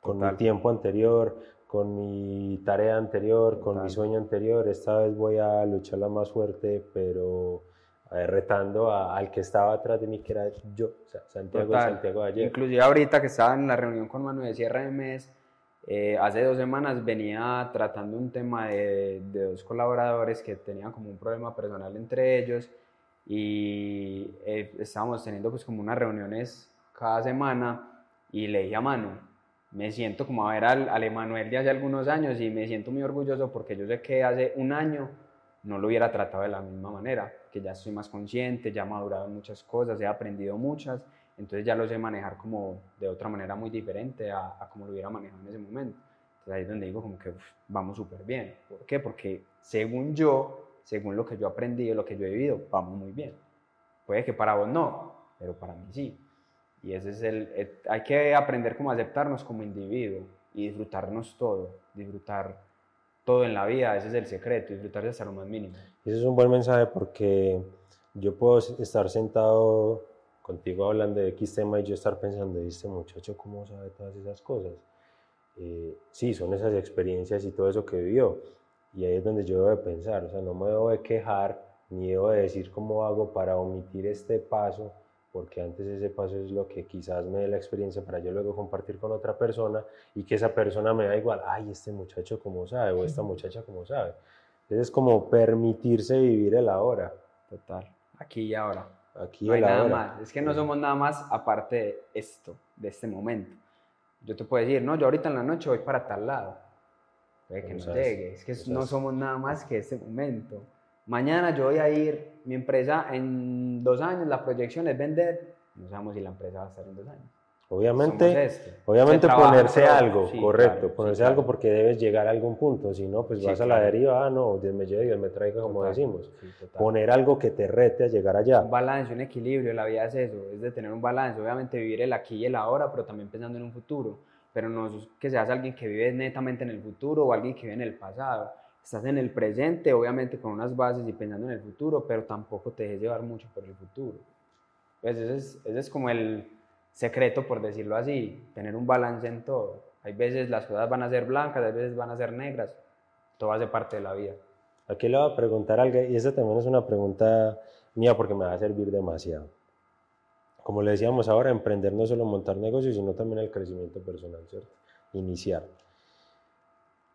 con mi
Total.
tiempo anterior, con mi tarea anterior, con mi sueño anterior. Esta vez voy a lucharla más fuerte, pero retando a- al que estaba atrás de mí, que era yo, o sea, Santiago
Total.
Santiago de ayer.
Inclusive ahorita que estaba en la reunión con Manuel de cierre de mes, eh, hace dos semanas venía tratando un tema de, de dos colaboradores que tenían como un problema personal entre ellos y eh, estábamos teniendo pues como unas reuniones cada semana y le dije a Manu, me siento como a ver al, al Emanuel de hace algunos años y me siento muy orgulloso porque yo sé que hace un año no lo hubiera tratado de la misma manera, que ya estoy más consciente, ya he madurado en muchas cosas, he aprendido muchas, entonces ya lo sé manejar como de otra manera muy diferente a, como lo hubiera manejado en ese momento. Entonces ahí es donde digo como que vamos súper bien. ¿Por qué? Porque según yo, según lo que yo he aprendido, lo que yo he vivido, vamos muy bien. Puede que para vos no, pero para mí sí. Y ese es el, el- hay que aprender como a aceptarnos como individuo y disfrutarnos todo, disfrutar todo en la vida, ese es el secreto, disfrutar hasta lo más mínimo.
Ese es un buen mensaje porque yo puedo estar sentado contigo hablando de X tema y yo estar pensando, ¿y este muchacho cómo sabe todas esas cosas? Eh, sí, son esas experiencias y todo eso que vivió. Y ahí es donde yo debo de pensar, o sea, no me debo de quejar ni debo de decir cómo hago para omitir este paso, porque antes ese paso es lo que quizás me dé la experiencia para yo luego compartir con otra persona y que esa persona me da igual, ay, este muchacho cómo sabe o esta muchacha cómo sabe. Entonces es como permitirse vivir el ahora,
Total, aquí y ahora.
aquí
No hay nada
ahora.
más. Es que no somos nada más aparte de esto, de este momento. Yo te puedo decir, no, yo ahorita en la noche voy para tal lado. Puede que
No
llegue. Es que
no
somos nada más que este momento. Mañana yo voy a ir, mi empresa en dos años, la proyección es vender. No sabemos si la empresa va a estar en dos años.
Obviamente,
este.
obviamente
trabaja
ponerse algo,
Sí,
correcto,
claro, sí,
ponerse
claro.
algo porque debes llegar a algún punto, si no, pues
Sí,
vas a la deriva, ah, no, Dios me lleve, Dios me traiga, como
Total,
decimos. Poner algo que te rete a llegar allá.
Un balance, un equilibrio, la vida es eso, es de tener un balance, obviamente vivir el aquí y el ahora, pero también pensando en un futuro, pero no es que seas alguien que vive netamente en el futuro o alguien que vive en el pasado, estás en el presente, obviamente con unas bases y pensando en el futuro, pero tampoco te dejes llevar mucho por el futuro. Pues ese es, ese es como el secreto, por decirlo así, tener un balance en todo. Hay veces las cosas van a ser blancas, hay veces van a ser negras, todo hace parte de la vida.
Aquí le voy a preguntar algo, y esa también es una pregunta mía porque me va a servir demasiado. Como le decíamos ahora, emprender no solo montar negocios, sino también el crecimiento personal, ¿cierto? Iniciar.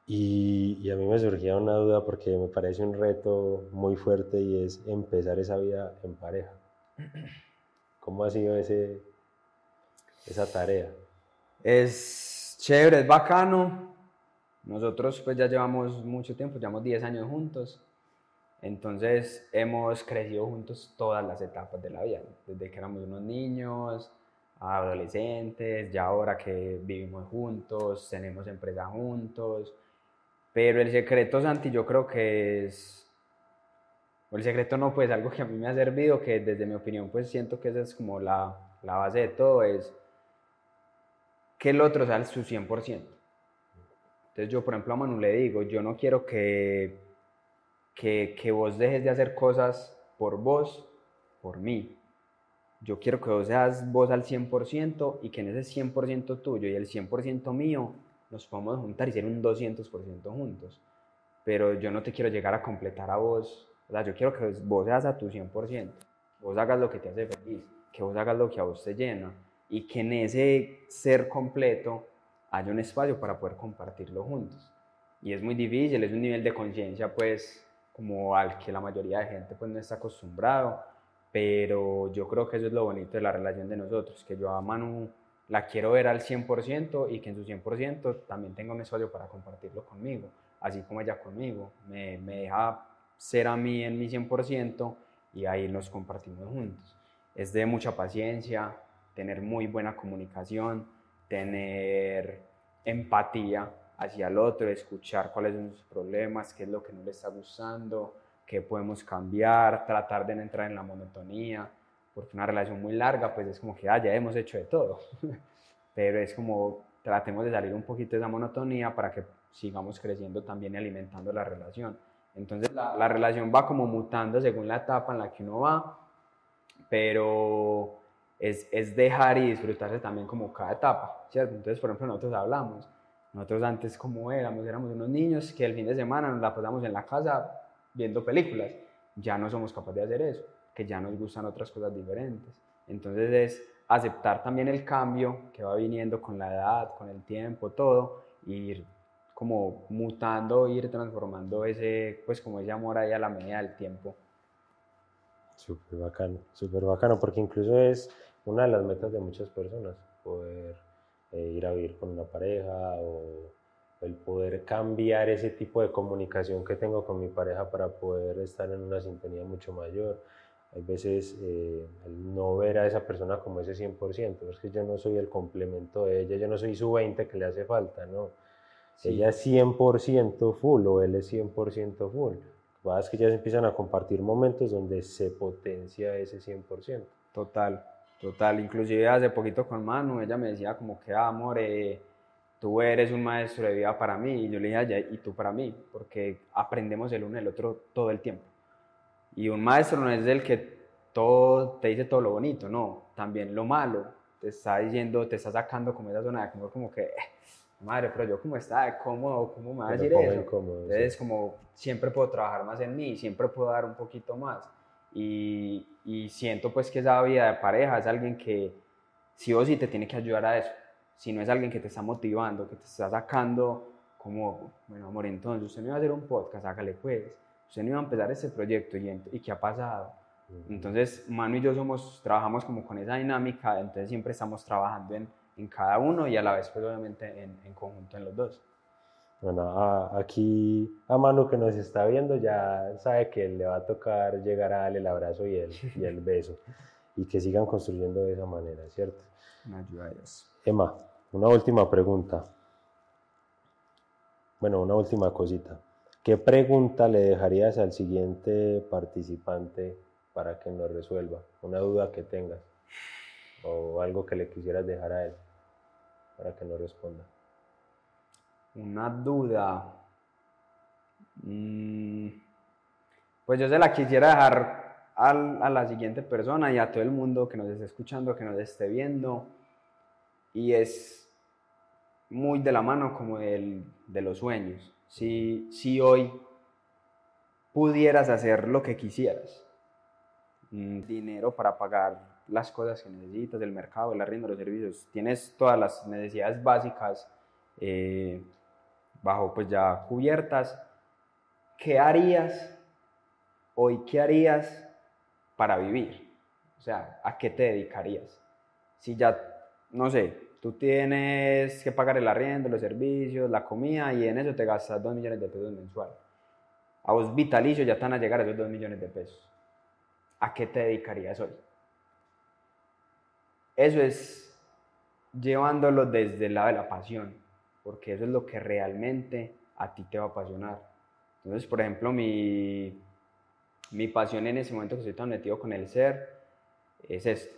Y, y a mí me surgía una duda porque me parece un reto muy fuerte y es empezar esa vida en pareja. [CLEARS THROAT] ¿Cómo ha sido ese, esa tarea?
Es chévere, es bacano. Nosotros pues ya llevamos mucho tiempo, llevamos 10 años juntos. Entonces hemos crecido juntos todas las etapas de la vida, desde que éramos unos niños, adolescentes, ya ahora que vivimos juntos, tenemos empresa juntos. Pero el secreto, Santi, yo creo que es, o el secreto no, pues algo que a mí me ha servido, que desde mi opinión pues siento que esa es como la, la base de todo, es que el otro sea su 100%. Entonces yo, por ejemplo, a Manu le digo, yo no quiero que, que, que vos dejes de hacer cosas por vos, por mí. Yo quiero que vos seas vos al 100% y que en ese 100% tuyo y el 100% mío nos podamos juntar y ser un 200% juntos. Pero yo no te quiero llegar a completar a vos. O sea, yo quiero que vos seas a tu 100%. Vos hagas lo que te hace feliz, que vos hagas lo que a vos te llena y que en ese ser completo haya un espacio para poder compartirlo juntos. Y es muy difícil, es un nivel de conciencia pues como al que la mayoría de gente pues no está acostumbrado, pero yo creo que eso es lo bonito de la relación de nosotros, que yo a Manu la quiero ver al 100% y que en su 100% también tenga un espacio para compartirlo conmigo. así como ella conmigo. Me, me deja ser a mí en mi 100% y ahí nos compartimos juntos. Es de mucha paciencia, tener muy buena comunicación, tener empatía hacia el otro, escuchar cuáles son sus problemas, qué es lo que no le está gustando, qué podemos cambiar, tratar de no entrar en la monotonía, porque una relación muy larga, pues es como que ah, ya hemos hecho de todo, [LAUGHS] pero es como tratemos de salir un poquito de esa monotonía para que sigamos creciendo también y alimentando la relación. Entonces la, la relación va como mutando según la etapa en la que uno va, pero es, es, dejar y disfrutarse también como cada etapa, ¿cierto? Entonces, por ejemplo, nosotros hablamos, nosotros antes como éramos, éramos unos niños que el fin de semana nos la pasamos en la casa viendo películas, ya no somos capaces de hacer eso, que ya nos gustan otras cosas diferentes. Entonces es aceptar también el cambio que va viniendo con la edad, con el tiempo, todo, y ir como mutando, ir transformando ese, pues como ese amor ahí a la medida del tiempo.
Súper bacano, súper bacano, porque incluso es una de las metas de muchas personas, poder eh, ir a vivir con una pareja o el poder cambiar ese tipo de comunicación que tengo con mi pareja para poder estar en una sintonía mucho mayor. Hay veces eh, el no ver a esa persona como ese 100%, es que yo no soy el complemento de ella, yo no soy su 20 que le hace falta, no. Ella es 100% full o él es 100% full. Lo que es que ya se empiezan a compartir momentos donde se potencia ese 100%.
Total. Total, inclusive hace poquito con Manu, ella me decía como que, ah, amor, eh, tú eres un maestro de vida para mí, y yo le dije, y tú para mí, porque aprendemos el uno el otro todo el tiempo. Y un maestro no es el que todo, te dice todo lo bonito, no, también lo malo, te está diciendo, te está sacando como esa zona de como, como que, madre, pero yo como está cómodo, ¿cómo me va a decir eso? Entonces, como siempre puedo trabajar más en mí, siempre puedo dar un poquito más. Y, y, siento pues que esa vida de pareja es alguien que sí o sí te tiene que ayudar a eso. Si no es alguien que te está motivando, que te está sacando como, bueno, amor, entonces usted no iba a hacer un podcast, hágale pues. Usted no iba a empezar ese proyecto y, y ¿qué ha pasado? Entonces, Manu y yo somos, trabajamos como con esa dinámica, entonces siempre estamos trabajando en, en cada uno y a la vez, pues obviamente en, en conjunto en los dos.
Bueno, aquí a Manu que nos está viendo ya sabe que le va a tocar llegar a darle el abrazo y el, y el [LAUGHS] beso y que sigan construyendo de esa manera, ¿cierto? Emma, una última pregunta. Bueno, una última cosita. ¿Qué pregunta le dejarías al siguiente participante para que nos resuelva? Una duda que tengas o algo que le quisieras dejar a él para que nos responda
una duda. Mm, pues yo se la quisiera dejar a la siguiente persona y a todo el mundo que nos esté escuchando, que nos esté viendo. Y es muy de la mano como de los sueños. Si, si hoy pudieras hacer lo que quisieras, mm, dinero para pagar las cosas que necesitas, del mercado, el arriendo, los servicios, tienes todas las necesidades básicas, eh, bajo pues ya cubiertas, ¿qué harías hoy? ¿Qué harías para vivir? O sea, ¿a qué te dedicarías? Si ya, no sé, tú tienes que pagar el arriendo, los servicios, la comida y en eso te gastas 2 millones de pesos mensual. A vos vitalicio ya están a llegar esos 2 millones de pesos. ¿A qué te dedicarías hoy? Eso es llevándolo desde el lado de la pasión porque eso es lo que realmente a ti te va a apasionar. Entonces, por ejemplo, mi, mi pasión en ese momento que estoy tan metido con el ser es esto.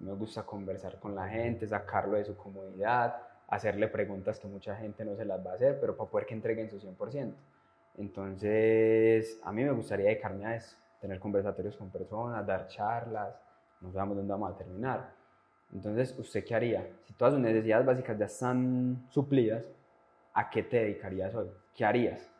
Me gusta conversar con la gente, sacarlo de su comodidad, hacerle preguntas que mucha gente no se las va a hacer, pero para poder que entreguen su 100%. Entonces, a mí me gustaría dedicarme a eso, tener conversatorios con personas, dar charlas, no sabemos dónde vamos a terminar entonces, ¿usted qué haría? Si todas sus necesidades básicas ya están suplidas, ¿a qué te dedicarías hoy? ¿Qué harías?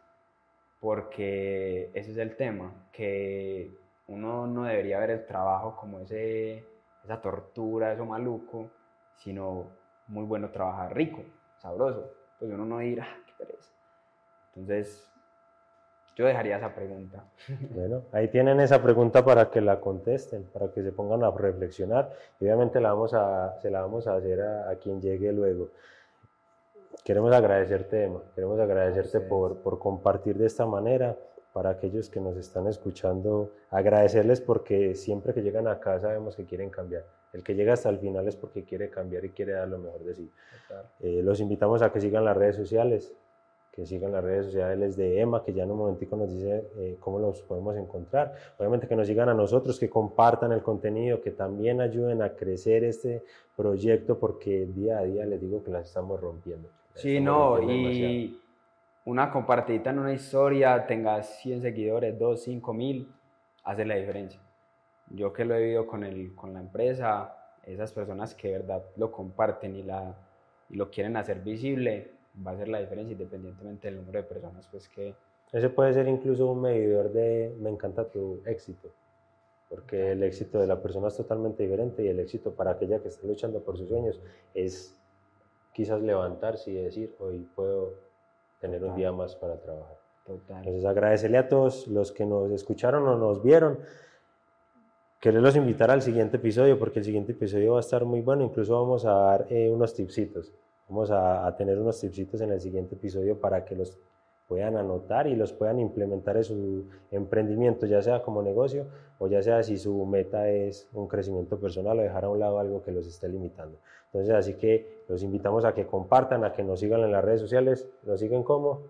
Porque ese es el tema, que uno no debería ver el trabajo como ese, esa tortura, eso maluco, sino muy bueno trabajar rico, sabroso. Pues uno no ir, ah, qué pereza. Entonces, yo dejaría esa pregunta. [LAUGHS]
Bueno, ahí tienen esa pregunta para que la contesten, para que se pongan a reflexionar. obviamente la vamos a, se la vamos a hacer a, quien llegue luego. queremos agradecerte, Emma, queremos agradecerte por, por compartir de esta manera para aquellos que nos están escuchando, agradecerles porque siempre que llegan acá sabemos que quieren cambiar. El que llega hasta el final es porque quiere cambiar y quiere dar lo mejor de sí. Eh, los invitamos a que sigan las redes sociales, que sigan las redes sociales de Emma, que ya en un momentico nos dice eh, cómo los podemos encontrar. Obviamente que nos sigan a nosotros, que compartan el contenido, que también ayuden a crecer este proyecto, porque día a día les digo que las estamos rompiendo.
sí, no, y una compartidita en una historia, tengas 100 seguidores, 2, 5 mil, hace la diferencia. Yo que lo he vivido con, el, con la empresa, esas personas que de verdad lo comparten y, la, y lo quieren hacer visible, va a hacer la diferencia independientemente del número de personas pues que...
Ese puede ser incluso un medidor de me encanta tu éxito, porque el éxito de la persona es totalmente diferente y el éxito para aquella que está luchando por sus sueños es quizás levantarse y decir, hoy puedo tener un día más para trabajar. Total. Entonces agradecerle a todos los que nos escucharon o nos vieron. Quererlos invitar al siguiente episodio porque el siguiente episodio va a estar muy bueno. Incluso vamos a dar eh, unos tipsitos. Vamos a, a, tener unos tipsitos en el siguiente episodio para que los puedan anotar y los puedan implementar en su emprendimiento, ya sea como negocio o ya sea si su meta es un crecimiento personal o dejar a un lado algo que los esté limitando. Entonces, así que los invitamos a que compartan, a que nos sigan en las redes sociales. ¿Nos siguen como?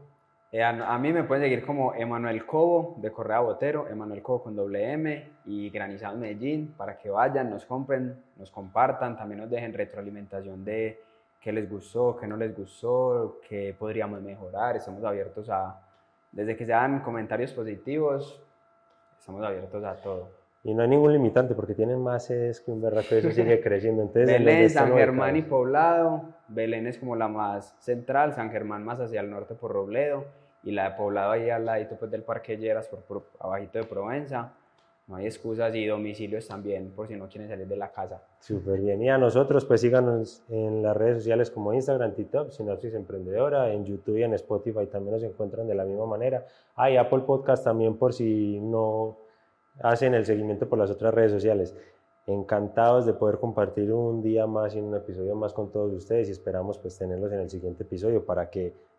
Eh, a, mí me pueden seguir como Emanuel Cobo de Correa Botero, Emanuel Cobo con doble M y Granizado Medellín para que vayan, nos compren, nos compartan, también nos dejen retroalimentación de qué les gustó, qué no les gustó, qué podríamos mejorar. Estamos abiertos a, desde que sean comentarios positivos, estamos abiertos a todo.
Y no hay ningún limitante porque tienen más sedes que un berraco eso sigue [LAUGHS] creciendo. Entonces,
Belén, San Germán y Poblado. Belén es como la más central, San Germán más hacia el norte por Robledo y la de Poblado ahí al ladito pues, del Parque Lleras por, por abajito de Provenza. No hay excusas y domicilios también por si no quieren salir de la casa.
Súper bien. Y a nosotros pues síganos en las redes sociales como Instagram, TikTok, Sinopsis Emprendedora, en YouTube y en Spotify también nos encuentran de la misma manera. Hay Apple Podcast también por si no hacen el seguimiento por las otras redes sociales. Encantados de poder compartir un día más y un episodio más con todos ustedes y esperamos pues tenerlos en el siguiente episodio para que